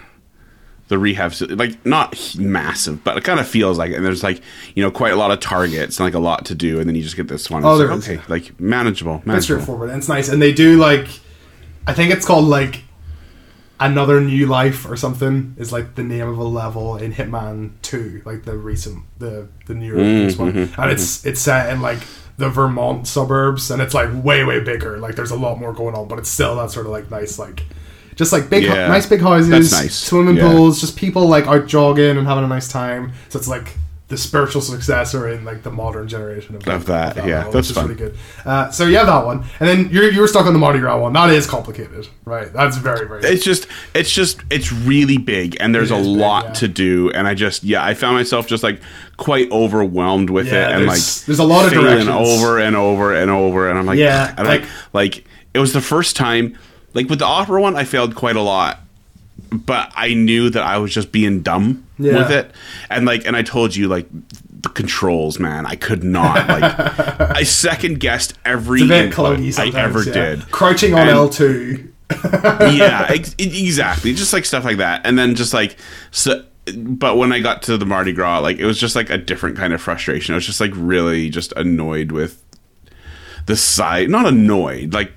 the rehab like not massive, but it kind of feels like. And there's like you know quite a lot of targets and like a lot to do, and then you just get this one. Oh, there like, is. okay, like manageable, manageable. straightforward and it's nice. And they do like, I think it's called like another new life or something is like the name of a level in Hitman Two, like the recent the the newer Mm, one, mm-hmm, and it's it's set in like the Vermont suburbs, and it's like way way bigger. Like there's a lot more going on, but it's still that sort of like nice like. Just like big, Yeah. nice big houses, nice. swimming Yeah. pools, just people like out jogging and having a nice time. So it's like the spiritual successor in like the modern generation of, Of that, yeah, that's fun. really good. Uh, so yeah, that one, and then you're you're stuck on the Mardi Gras one. That is complicated, right? That's very very. It's just, it's just, it's really big, and there's a is big, lot yeah. to do, and I just, yeah, I found myself just like quite overwhelmed with Yeah, it, and like there's- a lot of directions. over and over and over, and I'm like, Yeah, like- like, like it was the first time, like with the opera one, I failed quite a lot, but I knew that I was just being dumb Yeah. with it, and like, and I told you like. The controls, man, I could not like. <laughs> I second guessed every input I ever yeah. did Crouching on L two. <laughs> yeah, ex- exactly. Just like stuff like that, and then just like so. But when I got to the Mardi Gras, like it was just like a different kind of frustration. I was just like really just annoyed with the side. Not annoyed, like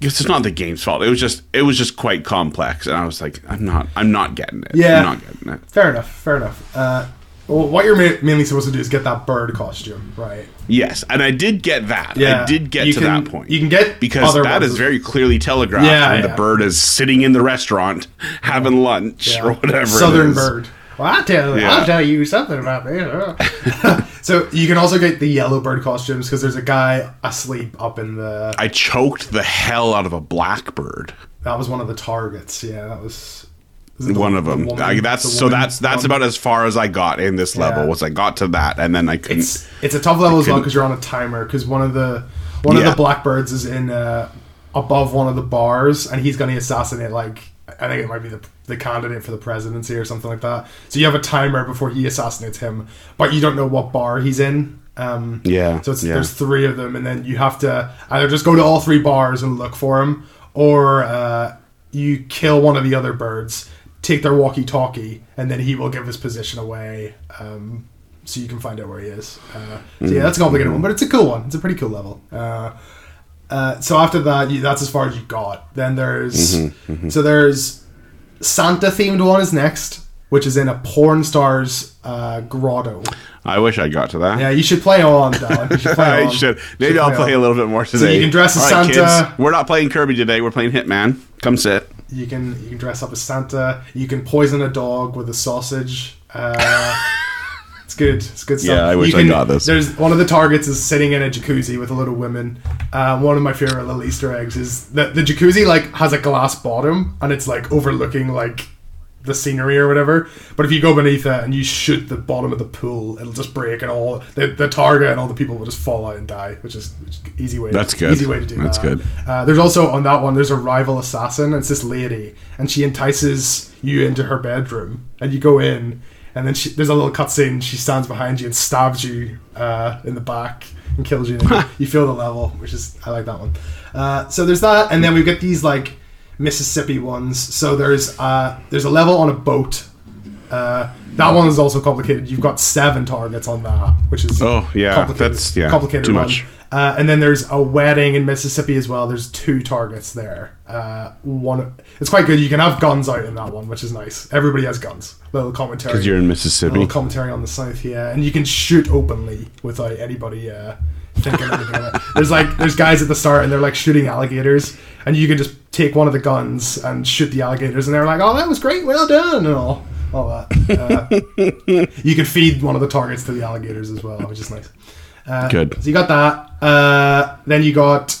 it's not the game's fault. It was just it was just quite complex, and I was like, I'm not, I'm not getting it. Yeah. I'm not getting it. Fair enough. Fair enough. Uh, well, what you're ma- mainly supposed to do is get that bird costume, right? Yes, and I did get that. Yeah, I did get to can- that point. You can get because that is very clearly telegraphed Yeah, when yeah. the bird is sitting in the restaurant <laughs> having lunch Yeah. or whatever. Southern bird. Well, I'll tell, Yeah. I'll tell you something about this. <laughs> so you can also get the yellow bird costumes because there's a guy asleep up in the. I choked the hell out of a blackbird. That was one of the targets. Yeah, that was. Is it the- one of the them. woman- I- that's the so that's that's one? about as far as I got in this level. Yeah. Was I got to that and then I couldn't. It's it's a tough level as well because you're on a timer. Because one of the one of the blackbirds is in uh, above one of the bars, and he's going to assassinate like I think it might be the the candidate for the presidency or something like that. So you have a timer before he assassinates him, but you don't know what bar he's in. Um, yeah. so it's, yeah. there's three of them, and then you have to either just go to all three bars and look for him, or uh, you kill one of the other birds, take their walkie-talkie, and then he will give his position away, um, so you can find out where he is. Uh, so yeah, that's a complicated one, but it's a cool one. It's a pretty cool level. Uh, uh, so after that, you, that's as far as you got. Then there's so there's Santa themed one is next, which is in a porn star's uh, grotto. I wish I got to that. Yeah, you should play <laughs> on, Dan. You should play I on. should. Maybe Should I'll play a little bit more today. you can dress as All right, Santa. kids, we're not playing Kirby today. We're playing Hitman. Come sit. You can you can dress up as Santa. You can poison a dog with a sausage. Uh, <laughs> it's good. It's good stuff. Yeah, I wish You I got this. There's one of the targets is sitting in a jacuzzi with a little women. Uh, one of my favorite little Easter eggs is that the jacuzzi like has a glass bottom and it's like overlooking like the scenery or whatever. But if you go beneath it and you shoot the bottom of the pool, it'll just break and all the, the target and all the people will just fall out and die, which is, which is easy way. That's good. Easy way to do That's that. good. Uh, there's also on that one. There's a rival assassin. And it's this lady, and she entices you into her bedroom, and you go in, and then she, there's a little cutscene. She stands behind you and stabs you uh, in the back and kills you. And <laughs> you feel the level, which is I like that one. Uh, so there's that, and then we get these like Mississippi ones. So there's uh, there's a level on a boat. Uh, that one is also complicated. You've got seven targets on that, which is Oh, yeah, complicated, that's- yeah, complicated too one. much. Uh, and then there's a wedding in Mississippi as well. There's two targets there. Uh, one, it's quite good. You can have guns out in that one, which is nice. Everybody has guns. Little commentary. Because you're in a Mississippi. little commentary on the South, yeah. And you can shoot openly without anybody uh, thinking anything of it. There's like there's guys at the start and they're like shooting alligators, and you can just take one of the guns and shoot the alligators, and they're like, "Oh, that was great, well done," and all all that. Uh, <laughs> you can feed one of the targets to the alligators as well, which is nice. Uh, Good. So you got that. Uh, then you got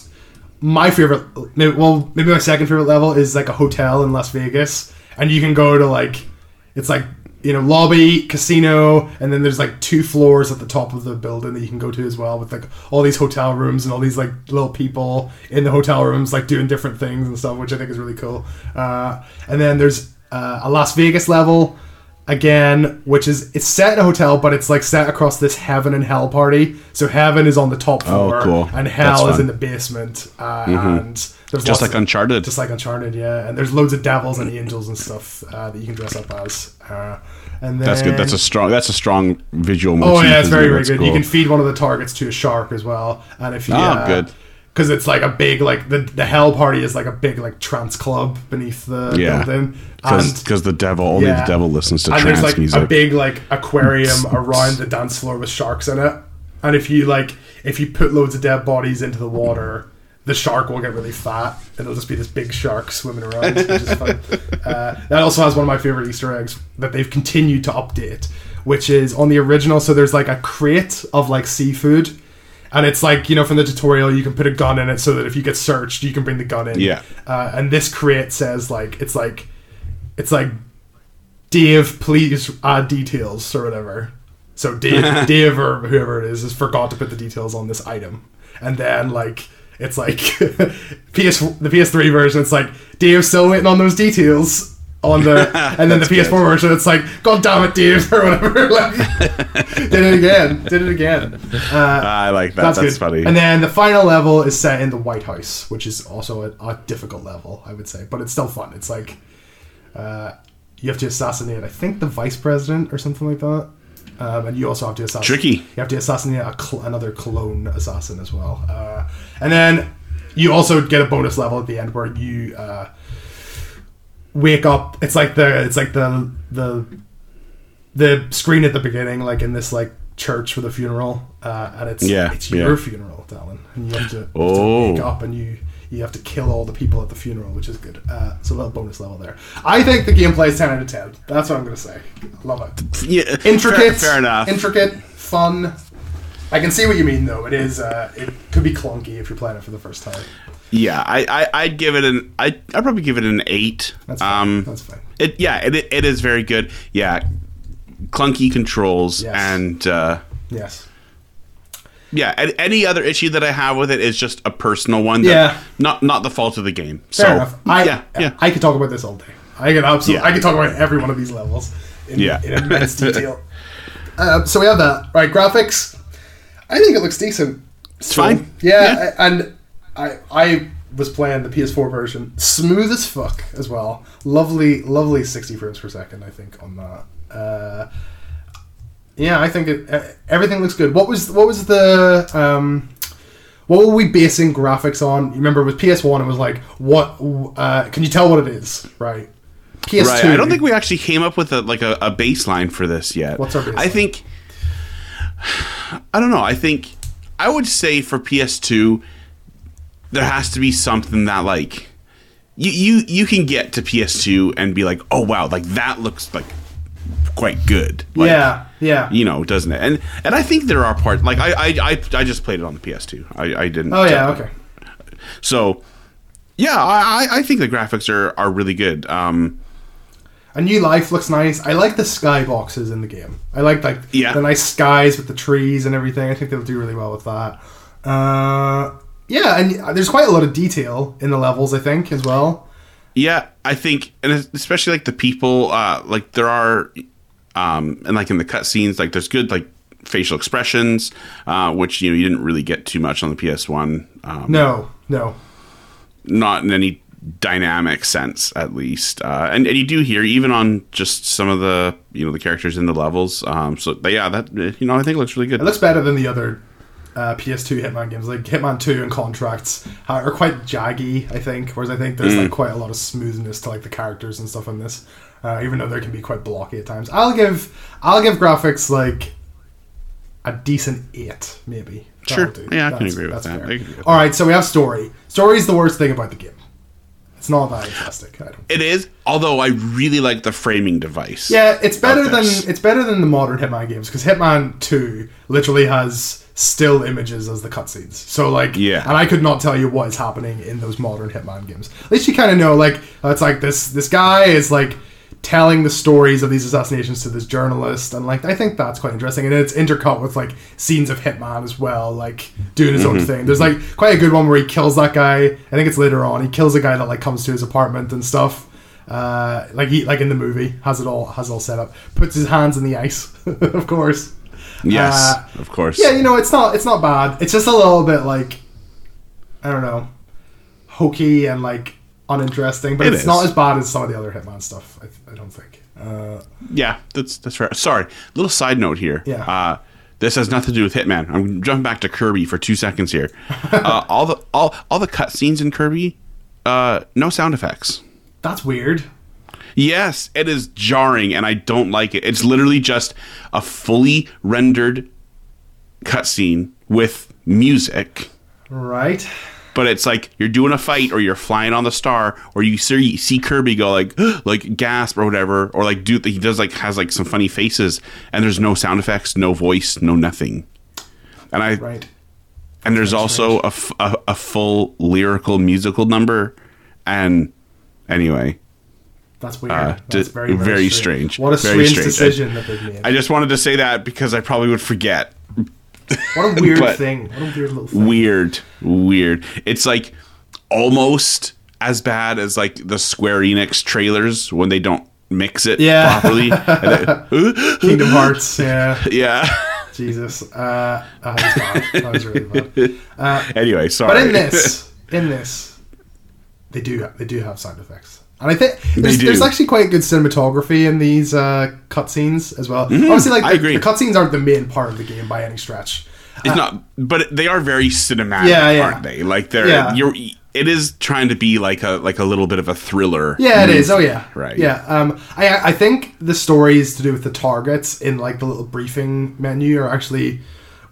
my favorite. Maybe, well, maybe my second favorite level is like a hotel in Las Vegas, and you can go to like it's like you know lobby, casino, and then there's like two floors at the top of the building that you can go to as well with like all these hotel rooms and all these like little people in the hotel rooms like doing different things and stuff, which I think is really cool. Uh, and then there's uh, a Las Vegas level again, which is it's set in a hotel, but it's like set across this heaven and hell party. So heaven is on the top Oh, floor, cool. and hell is. Mm-hmm. in the basement. Uh, And there's Just like of- Uncharted. just like Uncharted, yeah. And there's loads of devils and angels and stuff uh, that you can dress up as. Uh, and then That's good. That's a strong. That's a strong visual. oh yeah, it's very it? very good. cool. You can feed one of the targets to a shark as well, and if you Ah, good. Because it's like a big like the the hell party is like a big like trance club beneath the Yeah. building, and because the devil only Yeah. the devil listens to and trance there's like music. a big like aquarium <laughs> around the dance floor with sharks in it. And if you like, if you put loads of dead bodies into the water, the shark will get really fat. And it'll just be this big shark swimming around, which is fun. <laughs> Uh, that also has one of my favorite Easter eggs that they've continued to update, which is on the original. So there's like a crate of like seafood. And it's like, you know, from the tutorial, you can put a gun in it so that if you get searched, you can bring the gun in. Yeah. Uh, and this crate says, like, it's like, it's like Dave, please add details or whatever. So Dave, <laughs> Dave or whoever it is, has forgot to put the details on this item, and then like it's like <laughs> PS the PS3 version. It's like Dave's still waiting on those details on the, <laughs> and then the PS4 version. It's like God damn it, Dave <laughs> or whatever. <laughs> Like, did it again. Did it again. Uh, I like that. That's, that's, good. funny. And then the final level is set in the White House, which is also a, a difficult level, I would say, but it's still fun. It's like uh, you have to assassinate, I think, the vice president or something like that, um, and you also have to assassinate. Tricky. You have to assassinate a cl- another clone assassin as well, uh, and then you also get a bonus level at the end where you uh, wake up. It's like the it's like the the the screen at the beginning, like in this like church for the funeral, uh, and it's Yeah, it's yeah. your funeral, Dallin, and you have to, you have to Oh. wake up and you you have to kill all the people at the funeral, which is good. Uh, it's a little bonus level there. I think the gameplay is ten out of ten. That's what I'm gonna say. Love it. yeah, <laughs> Intricate, Fair, fair enough. Intricate, fun. I can see what you mean though. It is. Uh, it could be clunky if you're playing it for the first time. Yeah, I, I I'd give it an I I'd probably give it an eight. That's fine. Um, That's fine. it yeah, it it is very good. Yeah, clunky controls Yes. and uh, Yes. yeah. And any other issue that I have with it is just a personal one. that- Yeah. not not the fault of the game. Fair so enough. I, yeah, yeah. I could talk about this all day. I could absolutely. Yeah. I could talk about every one of these levels in, Yeah. in immense <laughs> detail. Um, so we have that right. Graphics. I think it looks decent. It's fine. Yeah, Yeah. I- and I I was playing the PS4 version, smooth as fuck as well. Lovely, lovely sixty frames per second. I think on that. Uh, yeah, I think it. Uh, everything looks good. What was what was the um, what were we basing graphics on? You remember with PS One, it was like what? Uh, can you tell what it is? Right. PS2. Right. I don't think we actually came up with a like a, a baseline for this yet. What's our I think I don't know. I think I would say for PS2 there has to be something that like you you you can get to PS2 and be like, "Oh wow, like that looks like quite good." Like, yeah. Yeah. You know, doesn't it? And and I think there are parts like I I I, I just played it on the PS2. I I didn't Oh yeah. Okay. So yeah, I, I- I think the graphics are, are really good. Um, A new life looks nice. I like the sky boxes in the game. I like like Yeah. the nice skies with the trees and everything. I think they'll do really well with that. Uh, yeah, and there's quite a lot of detail in the levels. I think as well. Yeah, I think, and especially like the people, uh, like there are, um, and like in the cutscenes, like there's good like facial expressions, uh, which you know you didn't really get too much on the PS One. Um, No, no. not in any dynamic sense, at least. Uh, and, and you do hear even on just some of the you know the characters in the levels. Um, so yeah, that you know I think it looks really good. It looks better than the other uh, PS2 Hitman games. Like Hitman 2 and Contracts uh, are quite jaggy, I think. Whereas I think there's like quite a lot of smoothness to like the characters and stuff in this. Uh, even though they can be quite blocky at times. I'll give I'll give graphics like a decent eight, maybe. Sure. Do. Yeah, I can agree with that. fair. I can agree with All right, so we have story. Story is the worst thing about the game. It's not that don't. it is, although I really like the framing device. Yeah, it's better than it's better than the modern Hitman games because Hitman Two literally has still images as the cutscenes. So like, Yeah. and I could not tell you what is happening in those modern Hitman games. At least you kind of know, like, uh, it's like this this guy is like telling the stories of these assassinations to this journalist, and like I think that's quite interesting, and it's intercut with like scenes of Hitman as well, like doing his own thing. There's like quite a good one where he kills that guy. I think it's later on. He kills a guy that like comes to his apartment and stuff. Uh, like he like in the movie has it all has it all set up. Puts his hands in the ice, <laughs> of course. Yes, Uh, of course. Yeah, you know it's not it's not bad. It's just a little bit like I don't know, hokey and like uninteresting. But It it's is. not as bad as some of the other Hitman stuff. I, I don't think. Uh, Yeah, that's that's fair. Sorry, little side note here. Yeah. Uh, this has nothing to do with Hitman. I'm jumping back to Kirby for two seconds here. <laughs> uh, all the all all the cutscenes in Kirby, uh, no sound effects. that's weird. Yes, it is jarring, and I don't like it. It's literally just a fully rendered cutscene with music. Right. But it's like you're doing a fight, or you're flying on the star, or you see, see Kirby go like, <gasps> like gasp or whatever, or like do he does like has like some funny faces, and there's no sound effects, no voice, no nothing. And I Right. and there's also a, f- a, a full lyrical musical number, and anyway, That's weird. Uh, That's very, very, very strange. strange. What a Very strange, decision that they've made. I just wanted to say that because I probably would forget. what a weird <laughs> but- thing. What a weird little thing. Weird, weird. It's like almost as bad as like the Square Enix trailers when they don't mix it Yeah. properly. <laughs> They- <laughs> Kingdom Hearts. Yeah. yeah. Jesus. Uh, that was bad. That was really bad. Anyway, sorry. But in this, in this, they do they do have sound effects, and I think there's, there's actually quite good cinematography in these uh, cutscenes as well. Obviously, like Mm-hmm. I the, agree. the cutscenes aren't the main part of the game by any stretch. it's not, but they are very cinematic, Yeah, yeah. aren't they? Like they're Yeah. you're. It is trying to be like a like a little bit of a thriller. Yeah, it is. Oh yeah, Right. Yeah, um, I I think the stories to do with the targets in like the little briefing menu are actually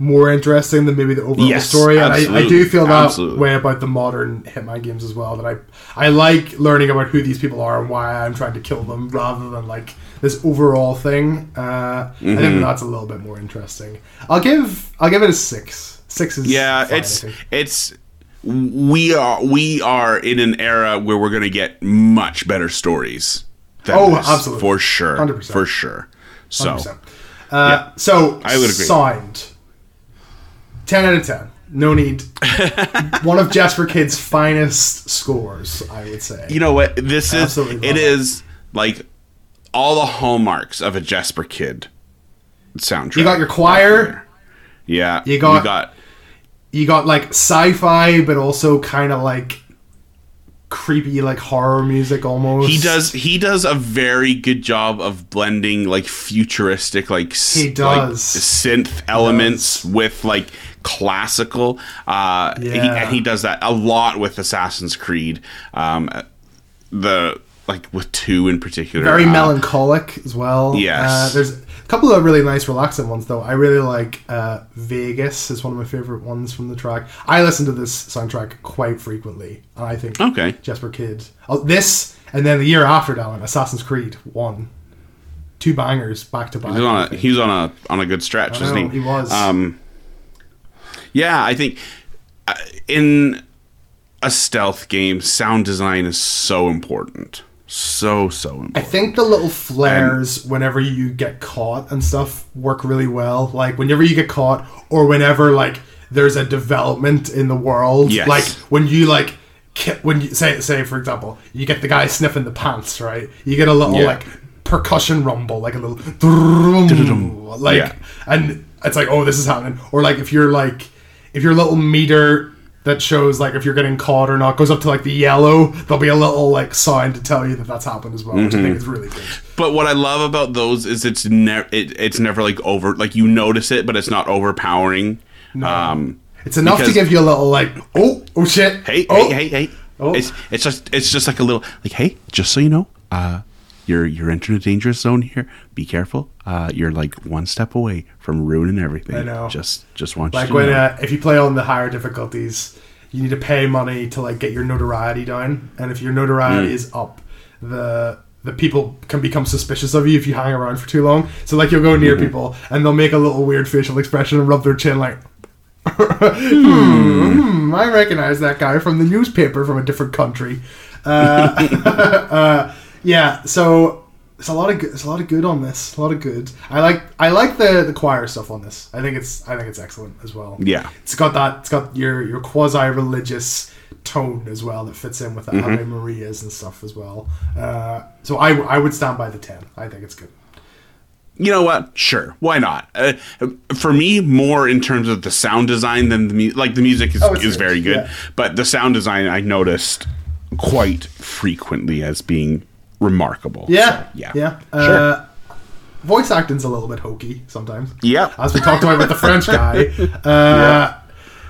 more interesting than maybe the overall Yes, story. And I, I do feel that absolutely. way about the modern Hitman games as well. That I I like learning about who these people are and why I'm trying to kill them rather than like this overall thing. Uh, I Mm-hmm. think that's a little bit more interesting. I'll give I'll give it a six. Six is Yeah, fine, it's it's we are we are in an era where we're going to get much better stories. Than Oh, this, absolutely. for sure, 100%. for sure. So 100%. Uh, So I would agree. Signed. Ten out of ten. No need. <laughs> One of Jesper Kyd's finest scores, I would say. you know what this is? It it. is like all the hallmarks of a Jasper Kid soundtrack. You got your choir. yeah. you got- you got You got like sci-fi, but also kind of like creepy, like horror music almost. he does he does a very good job of blending like futuristic like He like, does. synth elements with like classical uh he, Yeah. and he does that a lot with Assassin's Creed um the like with 2 in particular very uh, melancholic as well. Yes. Uh, there's couple of really nice, relaxing ones though. I really like uh, Vegas. is one of my favorite ones from the track. I listen to this soundtrack quite frequently, and I think Okay. Jesper Kyd. Oh, this and then the year after that one, Assassin's Creed one, two bangers back to back. He was on a, he was on a on a good stretch, I isn't know, he? he was. Um, yeah, I think uh, in a stealth game, sound design is so important, so so important. I think the little flares whenever you get caught and stuff work really well. Like whenever you get caught, or whenever like there's a development in the world. Yes. Like when you like when you say say for example, you get the guy sniffing the pants, right? You get a little Yeah. like percussion rumble, like a little like, Yeah. and it's like, oh, this is happening. Or like if you're like if your little meter that shows like if you're getting caught or not goes up to like the yellow, there'll be a little like sign to tell you that that's happened as well, which I think is really good. But what I love about those is it's never it, it's never like over like you notice it, but it's not overpowering. Um, It's enough to give you a little like, oh, oh shit, hey, oh, hey, hey, hey. Oh. It's it's just it's just like a little like hey, just so you know, uh, you're you're entering a dangerous zone here. Be careful. Uh, you're like one step away from ruining everything. I know. Just just want Like you to when uh, if you play on the higher difficulties, you need to pay money to like get your notoriety down, and if your notoriety Mm. is up, the the people can become suspicious of you if you hang around for too long. So like you'll go near Mm-hmm. people and they'll make a little weird facial expression and rub their chin like. hmm, <laughs> hmm, I recognize that guy from the newspaper from a different country. Uh, <laughs> uh, yeah, so it's a lot of good, it's a lot of good on this. A lot of good. I like I like the the choir stuff on this. I think it's I think it's excellent as well. yeah. It's got that. It's got your your quasi religious tone as well that fits in with the Ave Marias and stuff as well. Uh, so I I would stand by the ten. I think it's good. You know what? Sure, why not? Uh, for me, more in terms of the sound design than the mu- like the music is, Oh, is very good, yeah. but the sound design I noticed quite frequently as being remarkable. Yeah, So, yeah, yeah. Sure. Uh, voice acting's a little bit hokey sometimes. Yeah, as we talked about with the French <laughs> guy. Uh,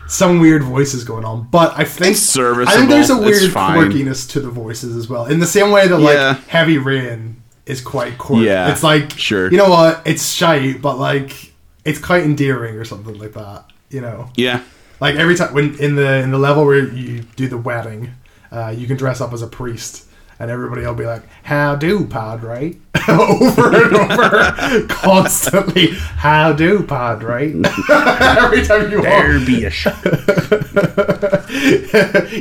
Some weird voices going on, but I think I think there's a weird quirkiness to the voices as well. In the same way that Yeah. like Heavy Rain is quite quirky. Yeah, it's like sure. You know what? It's shy, but like it's quite endearing or something like that. You know, Yeah. like every time when in the in the level where you do the wedding, uh, you can dress up as a priest. And everybody will be like, "How do, Padre?" <laughs> over and over, <laughs> constantly. How do, Padre? <laughs> Every time you There walk, be a shark.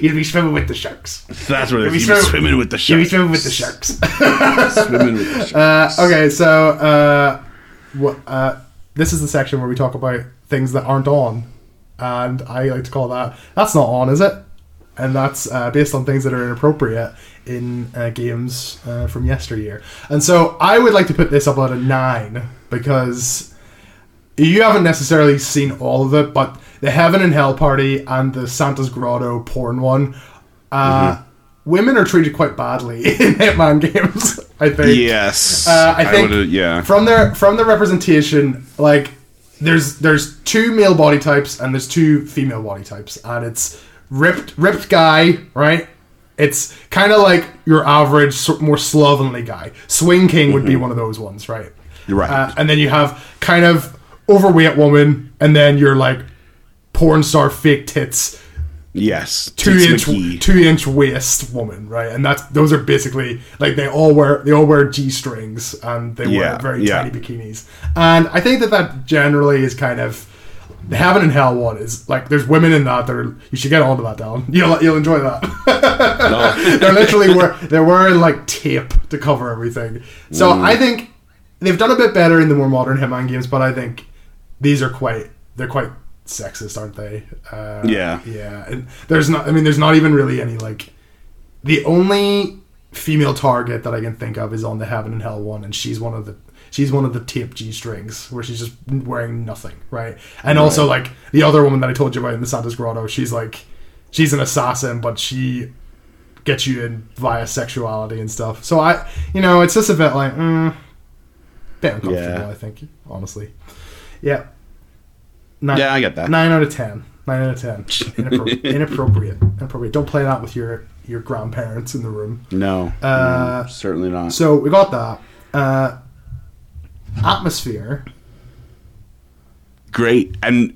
you'll be swimming with the sharks. That's what it be. You'll be swim- swimming with the sharks. You'll be swimming with the sharks. Swimming with the sharks. Uh, okay, so uh, what? Uh, this is the section where we talk about things that aren't on, and I like to call that "that's not on," is it? And that's uh, based on things that are inappropriate in uh, games uh, from yesteryear. And so I would like to put this up at a nine because you haven't necessarily seen all of it, but the Heaven and Hell Party and the Santa's Grotto porn one. Uh, Women are treated quite badly <laughs> in Hitman games. I think. yes. Uh, I think would've- yeah. from their from the representation, like there's there's two male body types and there's two female body types, and it's ripped ripped guy, right? It's kind of like your average, more slovenly guy. Swing King would be one of those ones, right? You're right. Uh, and then you have kind of overweight woman, and then you're like porn star fake tits, yes. two Tits inch McKee. two inch waist woman, right? And that's those are basically like they all wear they all wear g strings and they Yeah, wear very yeah. tiny bikinis. And I think that that generally is kind of the Heaven and Hell one is like there's women in that that are you should get onto that down. You'll you'll enjoy that. No. <laughs> they're literally wear, they're wearing like tape to cover everything. So I think they've done a bit better in the more modern Hitman games, but I think these are quite they're quite sexist, aren't they? Uh, Yeah. yeah. And there's not. I mean, there's not even really any like the only female target that I can think of is on the Heaven and Hell one, and she's one of the she's one of the tape G strings where she's just wearing nothing, right? And also like the other woman that I told you about in the Santa's Grotto, she's like she's an assassin, but she gets you in via sexuality and stuff. So I, you know, it's just a bit like, mm, bit uncomfortable. Yeah. I think, honestly. Yeah. Nine, Yeah, I get that. Nine out of ten. Nine out of ten. Inappro- <laughs> inappropriate. Inappropriate. Don't play that with your your grandparents in the room. No, Uh, no, certainly not. So we got that. Uh, atmosphere. Great, and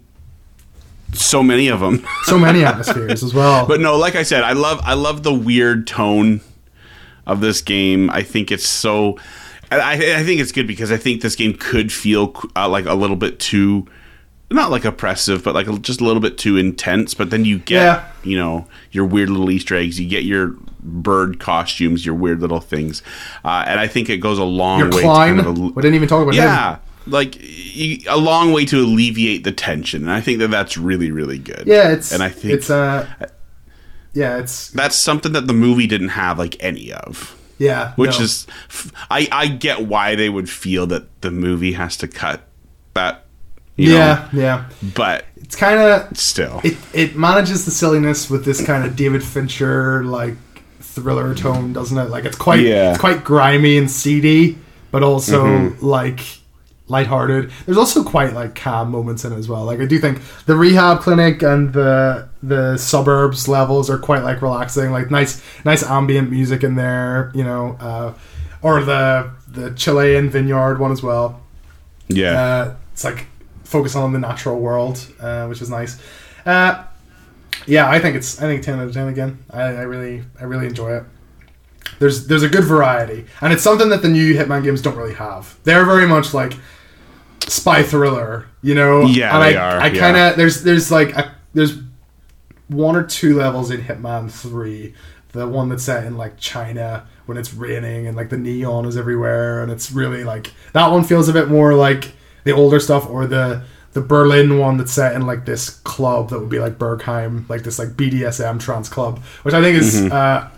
so many of them. So many <laughs> atmospheres as well. But no, like I said, I love I love the weird tone of this game. I think it's so. I, I think it's good because I think this game could feel uh, like a little bit too, not like oppressive, but like just a little bit too intense. But then you get, Yeah. you know, your weird little Easter eggs. You get your bird costumes, your weird little things, uh, and I think it goes a long your way. Klein. To kind of al- we didn't even talk about him. yeah, like a long way to alleviate the tension, and I think that that's really really good. Yeah, it's and I think it's uh yeah, it's that's something that the movie didn't have like any of yeah, which no. is I get why they would feel that the movie has to cut that yeah, yeah. but It's kind of still it it manages the silliness with this kind of David Fincher like thriller tone, doesn't it? Like it's quite Yeah. it's quite grimy and seedy, but also Mm-hmm. like lighthearted. There's also quite like calm moments in it as well. Like I do think the rehab clinic and the the suburbs levels are quite like relaxing. Like nice nice ambient music in there, you know, uh, or the the Chilean vineyard one as well. yeah Uh, it's like focus on the natural world, uh, which is nice. Uh, yeah, I think it's I think ten out of ten again. I, I really I really enjoy it. There's there's a good variety, and it's something that the new Hitman games don't really have. They're very much like spy thriller, you know. Yeah, and they I, are, I kind of there's there's like a, there's one or two levels in Hitman Three, the one that's set in like China when it's raining and like the neon is everywhere, and it's really like that one feels a bit more like the older stuff, or the the Berlin one that's set in like this club that would be like Berghain, like this like BDSM trance club, which I think is uh,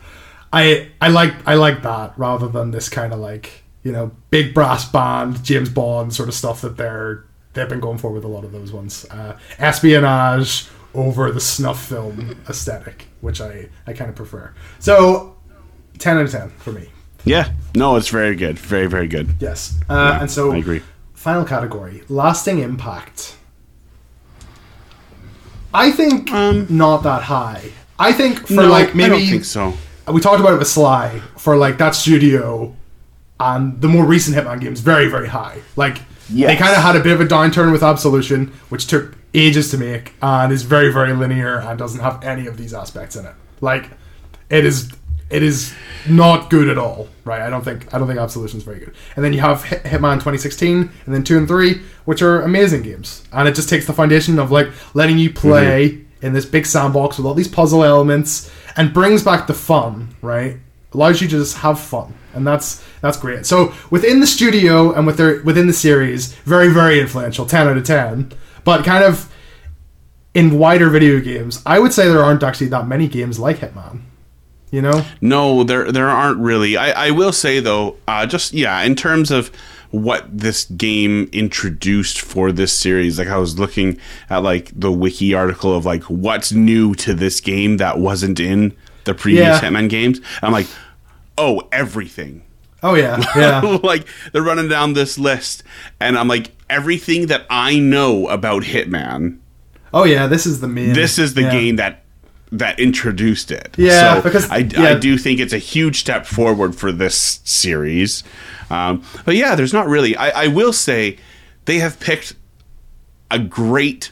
I I like I like that rather than this kind of like you know big brass band James Bond sort of stuff that they're they've been going for with a lot of those ones. Uh, espionage over the snuff film aesthetic, which I I kind of prefer. So ten out of ten for me. yeah no it's very good very very good Yes, uh, and so I agree Final category: lasting impact. I think Um, not that high. I think for no like I maybe don't think so we talked about it with Sly for like that studio and the more recent Hitman games very very high. Like they kind of had a bit of a downturn with Absolution, which took ages to make and is very very linear and doesn't have any of these aspects in it. Like it is it is not good at all, right? I don't think I don't think Absolution is very good. And then you have Hit- Hitman 2016 and then 2 and 3, which are amazing games. And it just takes the foundation of like letting you play mm-hmm. in this big sandbox with all these puzzle elements and brings back the fun, right? Allows you to just have fun. And that's that's great. So within the studio and with their within the series, very very influential, 10 out of 10. But kind of in wider video games, I would say there aren't actually that many games like Hitman. You know? No, there there aren't really. I, I will say though, uh, just yeah, in terms of what this game introduced for this series, like I was looking at like the wiki article of like what's new to this game that wasn't in the previous Yeah. Hitman games. I'm like, oh, everything. Oh yeah, <laughs> yeah. like they're running down this list, and I'm like, everything that I know about Hitman, oh yeah, this is the main. this is the yeah. game that that introduced it. Yeah, so because- I, yeah. I do think it's a huge step forward for this series. Um, but yeah, there's not really. I, I will say they have picked a great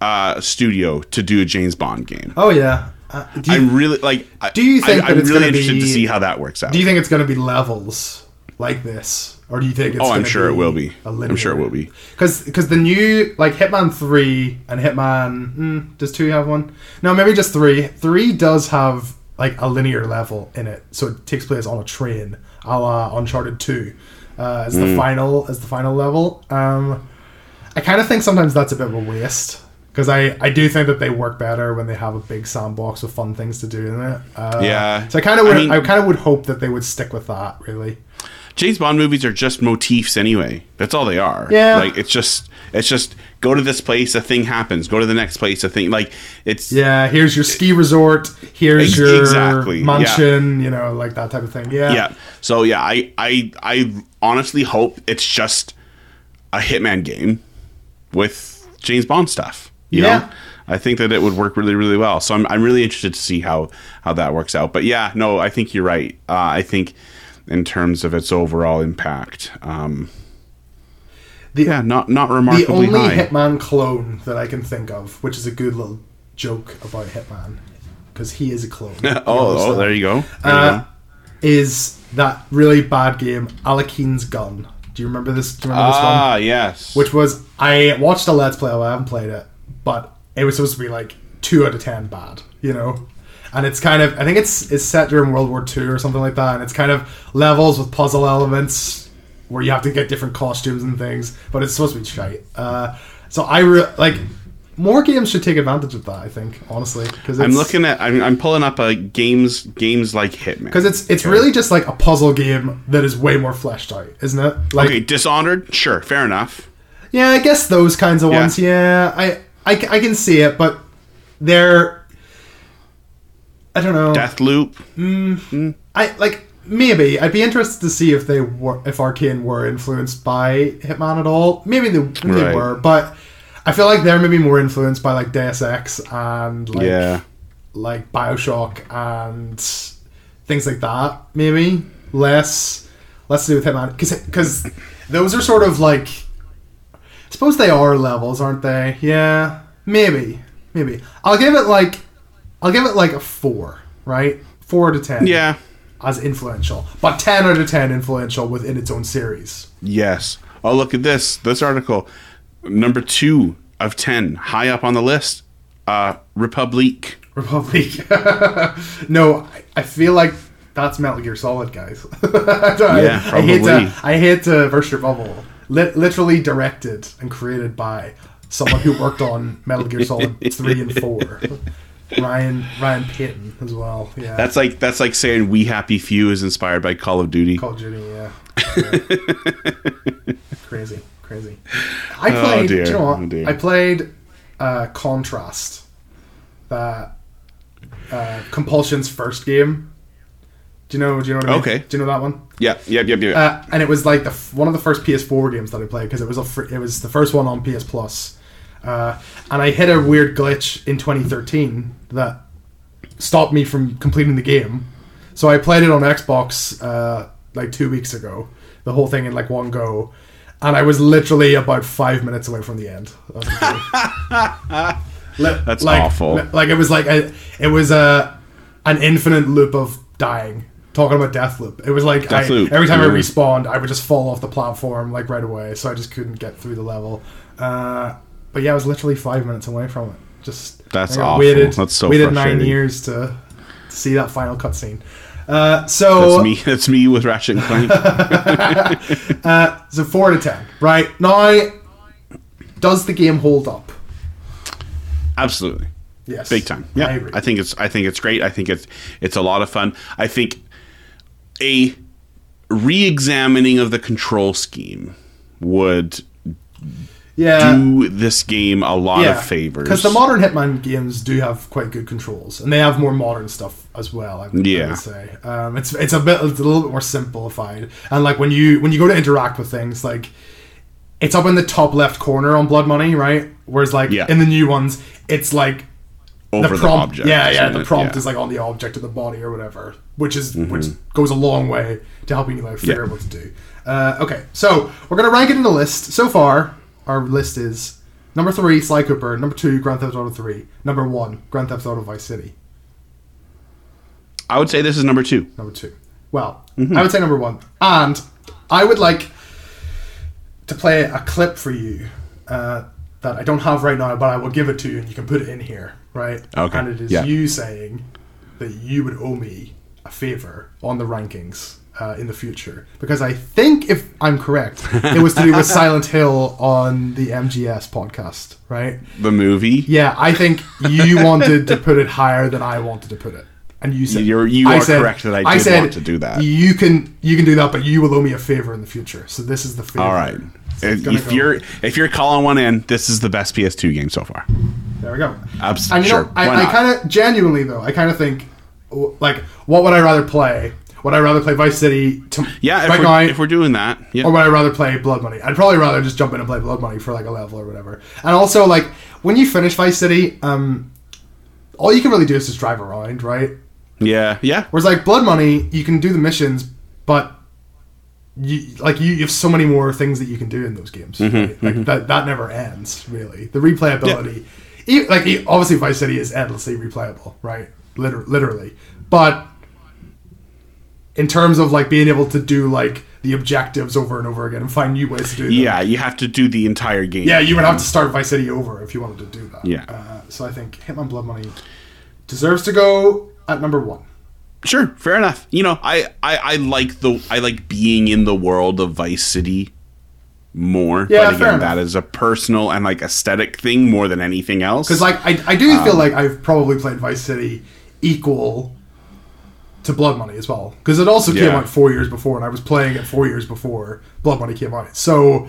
uh, studio to do a James Bond game. Oh yeah. Uh, do, you, I'm really like. Do you think I, it's really interested be- to see how that works out? do you think it's going to be levels like this, or do you think it's? Oh, I'm sure it will be. I'm sure it will be. Because because the new like Hitman three and Hitman mm, does two have one? No, maybe just three. Three does have like a linear level in it, so it takes place on a train, a la Uncharted two, uh, as Mm. the final as the final level. Um, I kind of think sometimes that's a bit of a waste. Because I, I do think that they work better when they have a big sandbox with fun things to do in it. Uh, Yeah. So I kind of I would mean- I kind of would hope that they would stick with that. Really. James Bond movies are just motifs anyway. That's all they are. Yeah. Like it's just it's just go to this place, a thing happens. Go to the next place, a thing like it's Yeah, here's your ski resort. Here's Ex- your exactly, mansion. You know, like that type of thing. Yeah. yeah. So yeah, I I I honestly hope it's just a Hitman game with James Bond stuff. You Yeah. know? I think that it would work really, really well. So I'm, I'm really interested to see how how that works out. But yeah, no, I think you're right. Uh, I think in terms of its overall impact, um, The, yeah, not not remarkably the only high. Hitman clone that I can think of, which is a good little joke about Hitman, because he is a clone. <laughs> Oh, oh, there you go. There you Uh, go. is that really bad game, Alekhine's Gun? Do you remember this? Do you remember this one? Ah, yes. which was I watched a let's play. I haven't played it, but it was supposed to be like two out of ten bad, you know. And it's kind of I think it's it's set during World War II or something like that, and it's kind of levels with puzzle elements where you have to get different costumes and things, but it's supposed to be shite. Uh, so I re- like more games should take advantage of that. I think honestly because I'm looking at. I'm, I'm pulling up a games games like Hitman. because it's it's really just like a puzzle game that is way more fleshed out, isn't it? Like okay, Dishonored. Sure, fair enough. Yeah, I guess those kinds of Yeah. ones. Yeah, I, I, I can see it, but they're. I don't know. Deathloop. Hmm. I like maybe I'd be interested to see if they were if Arkane were influenced by Hitman at all. Maybe they, maybe they were, but I feel like they're maybe more influenced by like Deus Ex and like yeah. like Bioshock and things like that. Maybe less less to do with Hitman because those are sort of like I suppose they are levels, aren't they? Yeah, maybe, maybe. I'll give it like I'll give it like a four, right? Four out of ten. Yeah. as influential, but ten out of ten influential within its own series. Yes. Oh, look at this. This article. Number two of ten, high up on the list. Uh, Republic. Republic. <laughs> no, I, feel like that's Metal Gear Solid, guys. <laughs> I, Yeah, I hate probably. to I hate to burst your bubble. Lit literally directed and created by someone who worked on Metal Gear Solid <laughs> three and four. Ryan Ryan Payton as well. Yeah, That's like that's like saying We Happy Few is inspired by Call of Duty. Call of Duty. Yeah, Yeah. <laughs> crazy, crazy. I played. dear, you know what? oh dear. I played uh, Contrast, that uh, Compulsion's first game. Do you know? Do you know what I mean? Okay. Do you know that one? Yeah, yeah, yeah, yeah. Uh, and it was like the one of the first PS4 games that I played because it was a fr- it was the first one on PS Plus. Uh, and I hit a weird glitch in 2013 that stopped me from completing the game. So I played it on Xbox uh, like two weeks ago, the whole thing in like one go, and I was literally about five minutes away from the end. Of the game. <laughs> Li- That's like, awful. Like it was like a, it was a an infinite loop of dying. Talking about death loop, it was like I, every time I respawned, I would just fall off the platform like right away. So I just couldn't get through the level. Uh, but yeah, I was literally five minutes away from it. Just That's awful. Waited, That's so We waited nine years to, to see that final cutscene. Uh, so That's me. <laughs> That's me with Ratchet and Clank. <laughs> uh, so four out of ten. Right now, does the game hold up? Absolutely. Yes, big time. Yeah, I I, think it's I think it's great. I think it's it's a lot of fun. I think a re-examining of the control scheme would yeah, do this game a lot of favors. Because the modern Hitman games do have quite good controls, and they have more modern stuff as well. I would, I would say um, it's it's a bit it's a little bit more simplified, and like when you when you go to interact with things, like it's up in the top left corner on Blood Money, right? Whereas like Yeah. in the new ones, it's like over the the, prompt, object. yeah, yeah, the prompt Yeah. Mm-hmm. is like on the object of the body or whatever, which is which goes a long way to helping you like figure Yeah. out what to do. Uh, okay, so we're gonna rank it in the list. So far, our list is number three, Sly Cooper. Number two, Grand Theft Auto Three. Number one, Grand Theft Auto Vice City. I would say this is number two. Number two. Well, I would say number one, and I would like to play a clip for you uh, that I don't have right now, but I will give it to you and you can put it in here, right? Okay, And it is yeah. you saying that you would owe me a favor on the rankings uh, in the future because I think if I'm correct, it was to do with <laughs> Silent Hill on the MGS podcast, right? The movie. Yeah, I think you wanted to put it higher than I wanted to put it, and you said You're- you I are said- correct that I did want to do that. You can you can do that, but you will owe me a favor in the future. So this is the favor. All right. So If, if you're if you're calling one in, this is the best PS2 game so far. there we go. Abs- And you sure, know, I, I kind of genuinely though, I kind of think, like, what would I rather play? Would I rather play Vice City to, Yeah, if we're, now, if we're doing that, yeah. or would I rather play Blood Money? I'd probably rather just jump in and play Blood Money for like a level or whatever. And also, like, when you finish Vice City, um, all you can really do is just drive around, right? yeah, yeah. Whereas like Blood Money, you can do the missions, but you like you, you have so many more things that you can do in those games. Mm-hmm, right? Like that that never ends really. The replayability, e- like e- obviously Vice City is endlessly replayable, right? Liter- literally, but in terms of like being able to do like the objectives over and over again and find new ways to do them. Yeah, you have to do the entire game. Yeah, you would have to start Vice City over if you wanted to do that. Yeah. Uh, so I think Hitman Blood Money deserves to go at number one. Sure, fair enough. You know, I, I, I like the I like being in the world of Vice City more. Yeah, but again, that is a personal and like aesthetic thing more than anything else. Because like I, I do Um, feel like I've probably played Vice City equal to Blood Money as well because it also came Yeah. out four years before and I was playing it four years before Blood Money came out so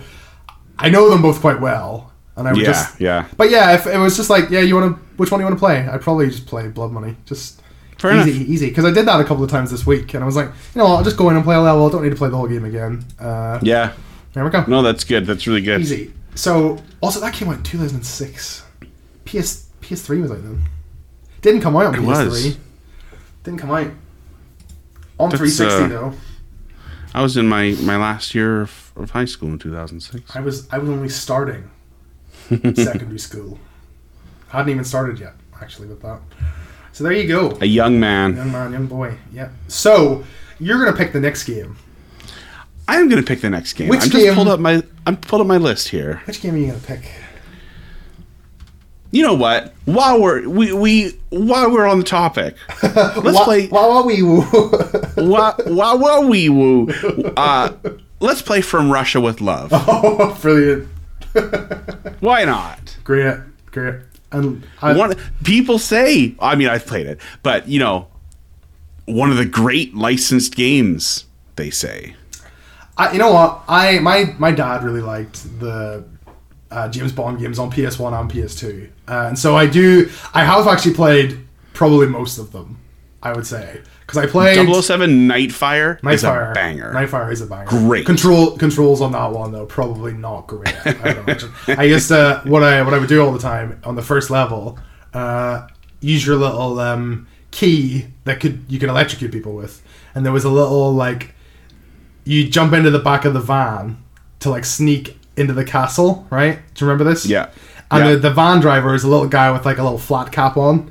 I know them both quite well and I would yeah, just yeah. but yeah if it was just like yeah you want to which one do you want to play I'd probably just play Blood Money just Fair easy enough. easy because I did that a couple of times this week and I was like you know what, I'll just go in and play a level I don't need to play the whole game again uh, Yeah. there we go No, that's good. That's really good. Easy. So also that came out in 2006. PS PS3 was out then. Didn't come out on It PS3. was. Didn't come out on That's, 360 uh, though. I was in my, my last year of, of high school in 2006. I was I was only starting <laughs> secondary school. I hadn't even started yet actually with that. So there you go. A young man. Young man, young boy. Yeah. So you're gonna pick the next game. I'm gonna pick the next game. Which I'm just pulled up my I'm pulled up my list here. Which game are you gonna pick? You know what? While we're we, we while we're on the topic, <laughs> let's Wha- play wah, wee, woo. <laughs> while while while we woo. Uh, let's play from Russia with love. <laughs> oh, brilliant. Why not? Great, great. And I, One people say. I mean, I've played it, but you know, one of the great licensed games. They say. I, you know what? I my my dad really liked the uh, James Bond games on PS1 and PS2, uh, and so I do. I have actually played probably most of them. I would say because I played 007 Nightfire is Nightfire. a banger. Nightfire is a banger. Great. control controls on that one though probably not great. I. <laughs> I used to what I what I would do all the time on the first level. Uh, use your little um, key that could you can electrocute people with, and there was a little like you jump into the back of the van to like sneak into the castle. Right? Do you remember this? Yeah. And Yeah. the, the van driver is a little guy with like a little flat cap on.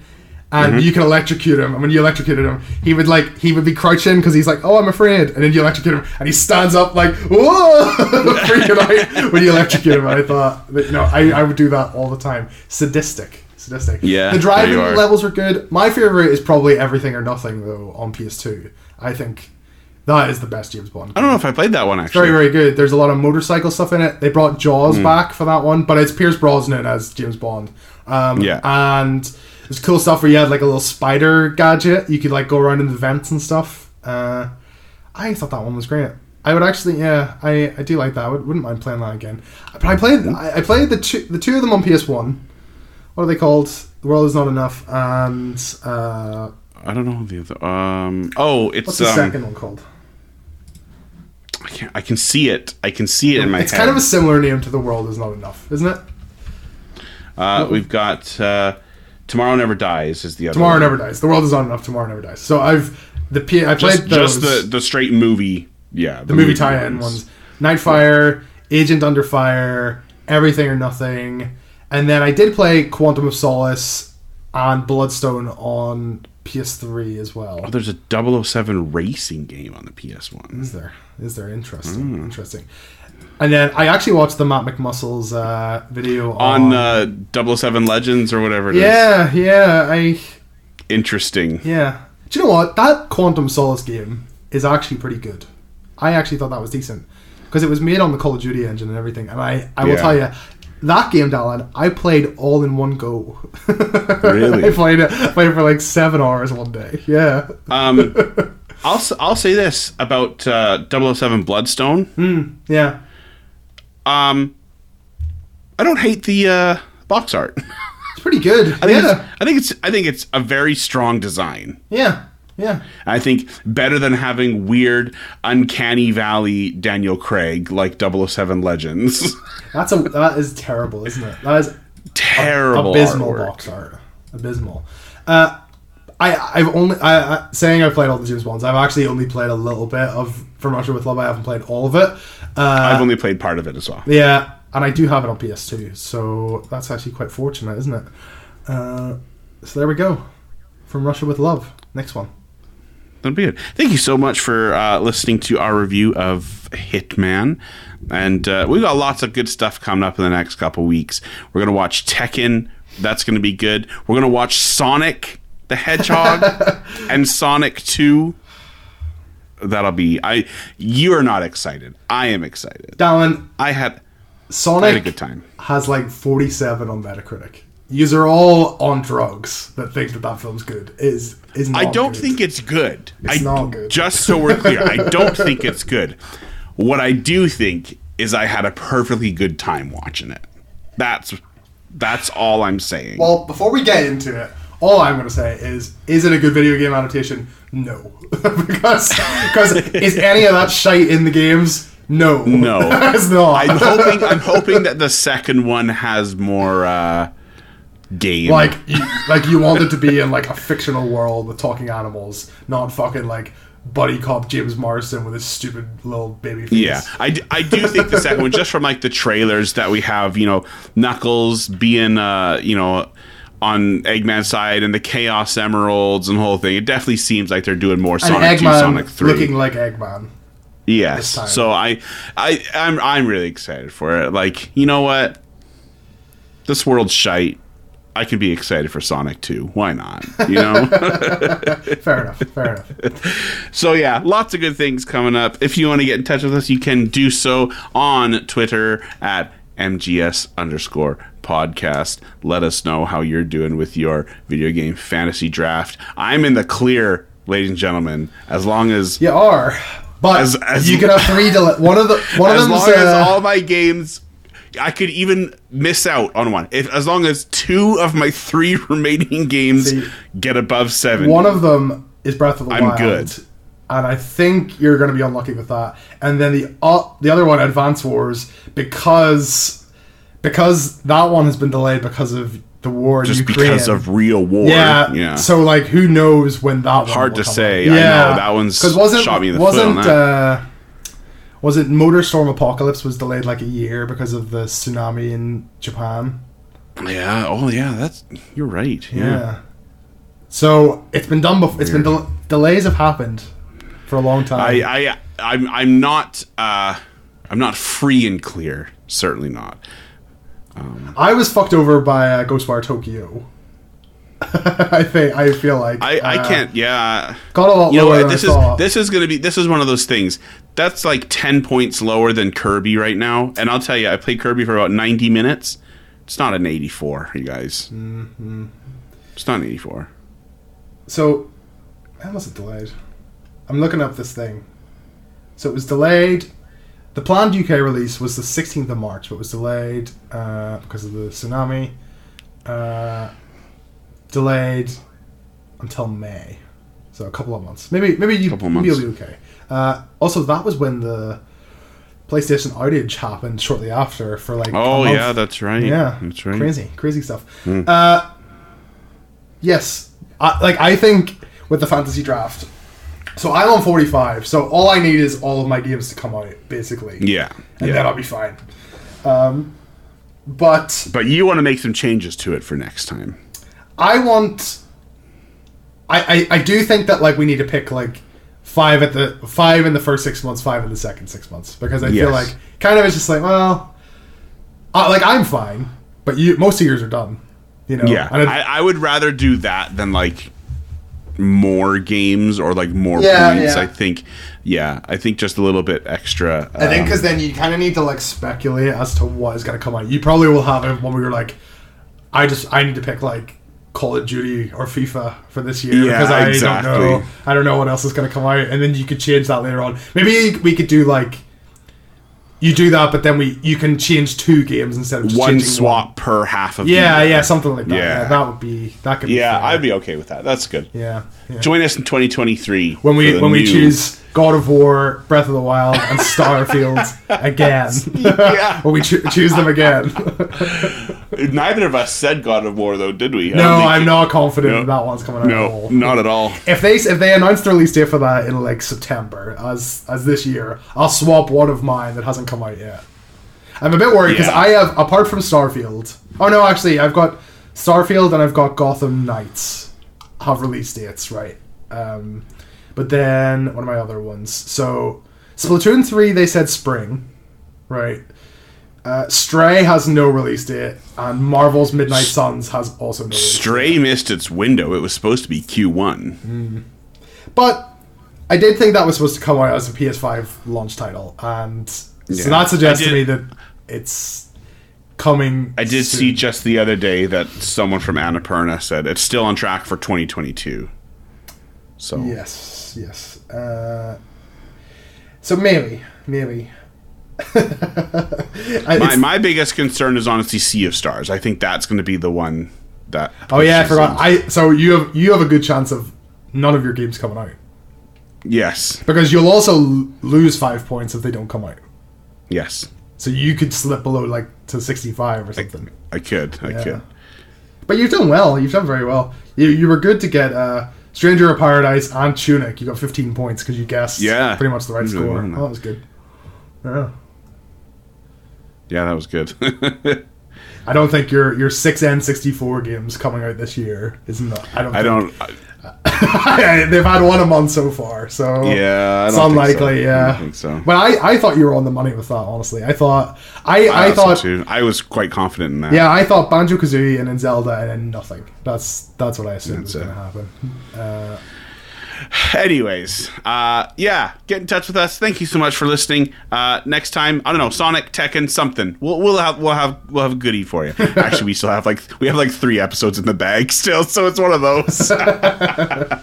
Mm-hmm. And you can electrocute him. And when you electrocuted him, he would like he would be crouching because he's like, "Oh, I'm afraid." And then you electrocute him, and he stands up like, "Whoa!" <laughs> freaking out <laughs> when you electrocute him. And I thought, that, you know, I, I would do that all the time. Sadistic, sadistic. Yeah, the driving there you are. levels were good. My favorite is probably Everything or Nothing though on PS2. I think that is the best James Bond. I don't know if I played that one actually. Very, very good. There's a lot of motorcycle stuff in it. They brought Jaws back for that one, but it's Pierce Brosnan as James Bond. Um, Yeah. And there's cool stuff where you had like a little spider gadget. You could like go around in the vents and stuff. Uh, I thought that one was great. I would actually, yeah, I, I do like that. I would, wouldn't mind playing that again. But I played I, I played the two the two of them on PS One. What are they called? The World Is Not Enough and uh, I don't know the other. Um. Oh, it's what's the um. second one called? I, can't, I can see it. I can see it in my It's head. kind of a similar name to The World Is Not Enough, isn't it? Uh, we've got uh, Tomorrow Never Dies is the other. Tomorrow one. Never Dies. The world is not enough. Tomorrow never dies. So I've the P- I played Just, those just the the straight movie. Yeah, the movie tie-in ones. Nightfire, Agent Under Fire, Everything or Nothing, and then I did play Quantum of Solace and Bloodstone on PS3 as well. Oh, there's a 007 racing game on the PS1. Is there? Is there interesting? Hmm. Interesting. And then I actually watched the Matt McMuscles uh, video On uh, 007 Legends or whatever it is. yeah, yeah, I Interesting. yeah. Do you know what? That Quantum Solace game is actually pretty good. I actually thought that was decent because it was made on the Call of Duty engine and everything. And I, I will Yeah. tell you, that game, Dallin, I played all in one go. Really? <laughs> I played it, played it for like seven hours one day. Yeah. Um, <laughs> I'll, I'll say this about uh, 007 Bloodstone. Yeah. Um, I don't hate the uh, box art. It's pretty good. <laughs> I think, yeah. I think it's I think it's a very strong design. Yeah. Yeah. I think better than having weird, uncanny valley Daniel Craig like 007 Legends. <laughs> That's a that is terrible, isn't it? That is Terrible abysmal artwork. box art. Abysmal. Uh, I I've only I, I saying I've played all the James Bonds. I've actually only played a little bit of From Russia with Love. I haven't played all of it. Uh, I've only played part of it as well. yeah, and I do have it on PS2, so that's actually quite fortunate, isn't it? Uh, so there we go. From Russia with Love. Next one. That'd be it. Thank you so much for uh, listening to our review of Hitman. And uh, we've got lots of good stuff coming up in the next couple weeks. We're going to watch Tekken. That's going to be good. We're going to watch Sonic the Hedgehog <laughs> and Sonic 2. That'll be. I. You are not excited. I am excited. Dallin, I had. I Sonic had a good time. has like 47 on Metacritic. Yous are all on drugs that think that that film's good. Is is I don't good. think it's good. It's I, not good. Just so we're clear, I don't think it's good. What I do think is I had a perfectly good time watching it. That's that's all I'm saying. Well, before we get into it, all I'm going to say is: is it a good video game adaptation? No, <laughs> because because is any of that shite in the games? No, No. <laughs> it's not. I'm hoping I'm hoping that the second one has more uh, game. like you, like you want it to be in like a fictional world with talking animals, not fucking like buddy cop James Marsden with his stupid little baby face. Yeah, I, I do think the second one, <laughs> just from like the trailers that we have, you know, Knuckles being, uh, you know, on Eggman's side and the Chaos Emeralds and the whole thing, it definitely seems like they're doing more Sonic 2, Sonic 3. looking like Eggman. yes. So I, I, I'm, I'm really excited for it. Like, you know what? This world's shite. I can be excited for Sonic 2. Why not? You know? <laughs> Fair enough. Fair enough. <laughs> So yeah, lots of good things coming up. If you want to get in touch with us, you can do so on Twitter at MGS underscore podcast. Let us know how you're doing with your video game fantasy draft. I'm in the clear, ladies and gentlemen, as long as You are, but As- as- you can have three. Del- one of the one of as them long uh, as all my games I could even miss out on one. If as long as two of my three <laughs> remaining games See, get above seven. One of them is Breath of the Wild. I'm good. And I think you're going to be unlucky with that. And then the uh, the other one, Advance Wars, because because that one has been delayed because of the war in just Ukraine. because of real war. yeah, yeah. So like, who knows when that one Hard to say. out. I Yeah, know, that one's 'Cause wasn't shot me in the wasn't on that. uh, was it Motorstorm Apocalypse was delayed like a year because of the tsunami in Japan? Yeah. Oh, yeah. That's you're right. Yeah. Yeah. So it's been done before. It's been del- delays have happened for a long time. I, I, I'm, I'm not, uh, I'm not free and clear. Certainly not. I was fucked over by uh, Ghostwire Tokyo. <laughs> I think I feel like I, I uh, can't. Yeah. got a lot You know lower what? than This is thought. this is gonna be this is one of those things. That's like ten points lower than Kirby right now. And I'll tell you, I played Kirby for about ninety minutes. It's not an eighty-four, you guys. Mm-hmm. It's not an eighty-four. So, when was it delayed? I'm looking up this thing. So it was delayed. The planned UK release was the 16th of March, but was delayed uh, because of the tsunami. Uh, delayed until May, so a couple of months. Maybe maybe you Couple maybe months. you'll be okay. Uh, also, that was when the PlayStation outage happened shortly after for like. Oh yeah, that's right. Yeah, that's right. Crazy, crazy stuff. Uh, yes, I, like I think with the fantasy draft. So I'm on 45. So all I need is all of my games to come out, basically, Yeah, and yeah. then I'll be fine. Um, but But you want to make some changes to it for next time. I want. I, I I do think that like we need to pick like five at the five in the first six months, five in the second six months, because I feel like kind of it's just like well, uh, like I'm fine, but you most of yours are done. You know, Yeah, I, I would rather do that than like more games or like more Yeah, points. yeah. I think, yeah, I think just a little bit extra. I think um, because then you kind of need to like speculate as to what is going to come out. You probably will have it when we were like, I just I need to pick like Call of Duty or FIFA for this year Yeah, because I exactly. don't know I don't know what else is going to come out, and then you could change that later on. Maybe we could do like you do that, but then we you can change two games instead of one swap per half of. Yeah, yeah, something like that. Yeah. Yeah. that would be that could. Yeah. I'd be okay with that. That's good. Yeah. <laughs> Join us in 2023 when we when we choose God of War, Breath of the Wild, and Starfield <laughs> again. Yeah. <laughs> when we cho- choose them again. Neither of us said God of War though, did we? I no, I'm not confident No. that one's coming out. at No, all. not at all. If they if they announce the release date for that in like September, as as this year, I'll swap one of mine that hasn't come out yet. I'm a bit worried because Yeah. I have apart from Starfield. Oh no, actually, I've got Starfield and I've got Gotham Knights have release dates, right? Um, but then what are my other ones? So Splatoon three, they said spring, right? Uh, Stray has no release date, and Marvel's Midnight Suns has also no. Release date. Stray missed its window. It was supposed to be Q1. But I did think that was supposed to come out as a PS5 launch title, and Yeah. so that suggests to me that it's coming. I did soon. see just the other day that someone from Annapurna said it's still on track for 2022. So Yes, yes. Uh, so maybe, maybe. <laughs> My, my biggest concern is honestly Sea of Stars. I think that's going to be the one that. oh yeah, I forgot. I so you have you have a good chance of none of your games coming out yes, because you'll also lose five points if they don't come out. yes, So you could slip below like to sixty five or something. I could, I Yeah. could. But you've done well. You've done very well. You, you were good to get uh, Stranger of Paradise on Tunic. You got 15 points because you guessed Yeah. pretty much the right I'm really score. well that. Oh, that was good. Yeah. Yeah, that was good. <laughs> I don't think your your six N sixty four games coming out this year is not. I don't. I think- don't. I, <laughs> They've had one a month so far, so yeah, I it's so. unlikely. I Yeah, don't think so. But I, I thought you were on the money with that. Honestly, I thought I I, I, thought too. I was quite confident in that. yeah I thought Banjo Kazooie and then Zelda and then nothing. That's that's what I assumed That's was going to happen. Uh, Anyways, uh, yeah, get in touch with us. Thank you so much for listening. Uh, next time, I don't know, Sonic, Tekken, something. We'll, we'll have we'll have we'll have a goodie for you. <laughs> Actually, we still have like we have like three episodes in the bag <laughs> still, so it's one of those. <laughs> uh,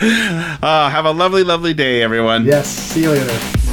have a lovely, lovely day, everyone. yes. See you later.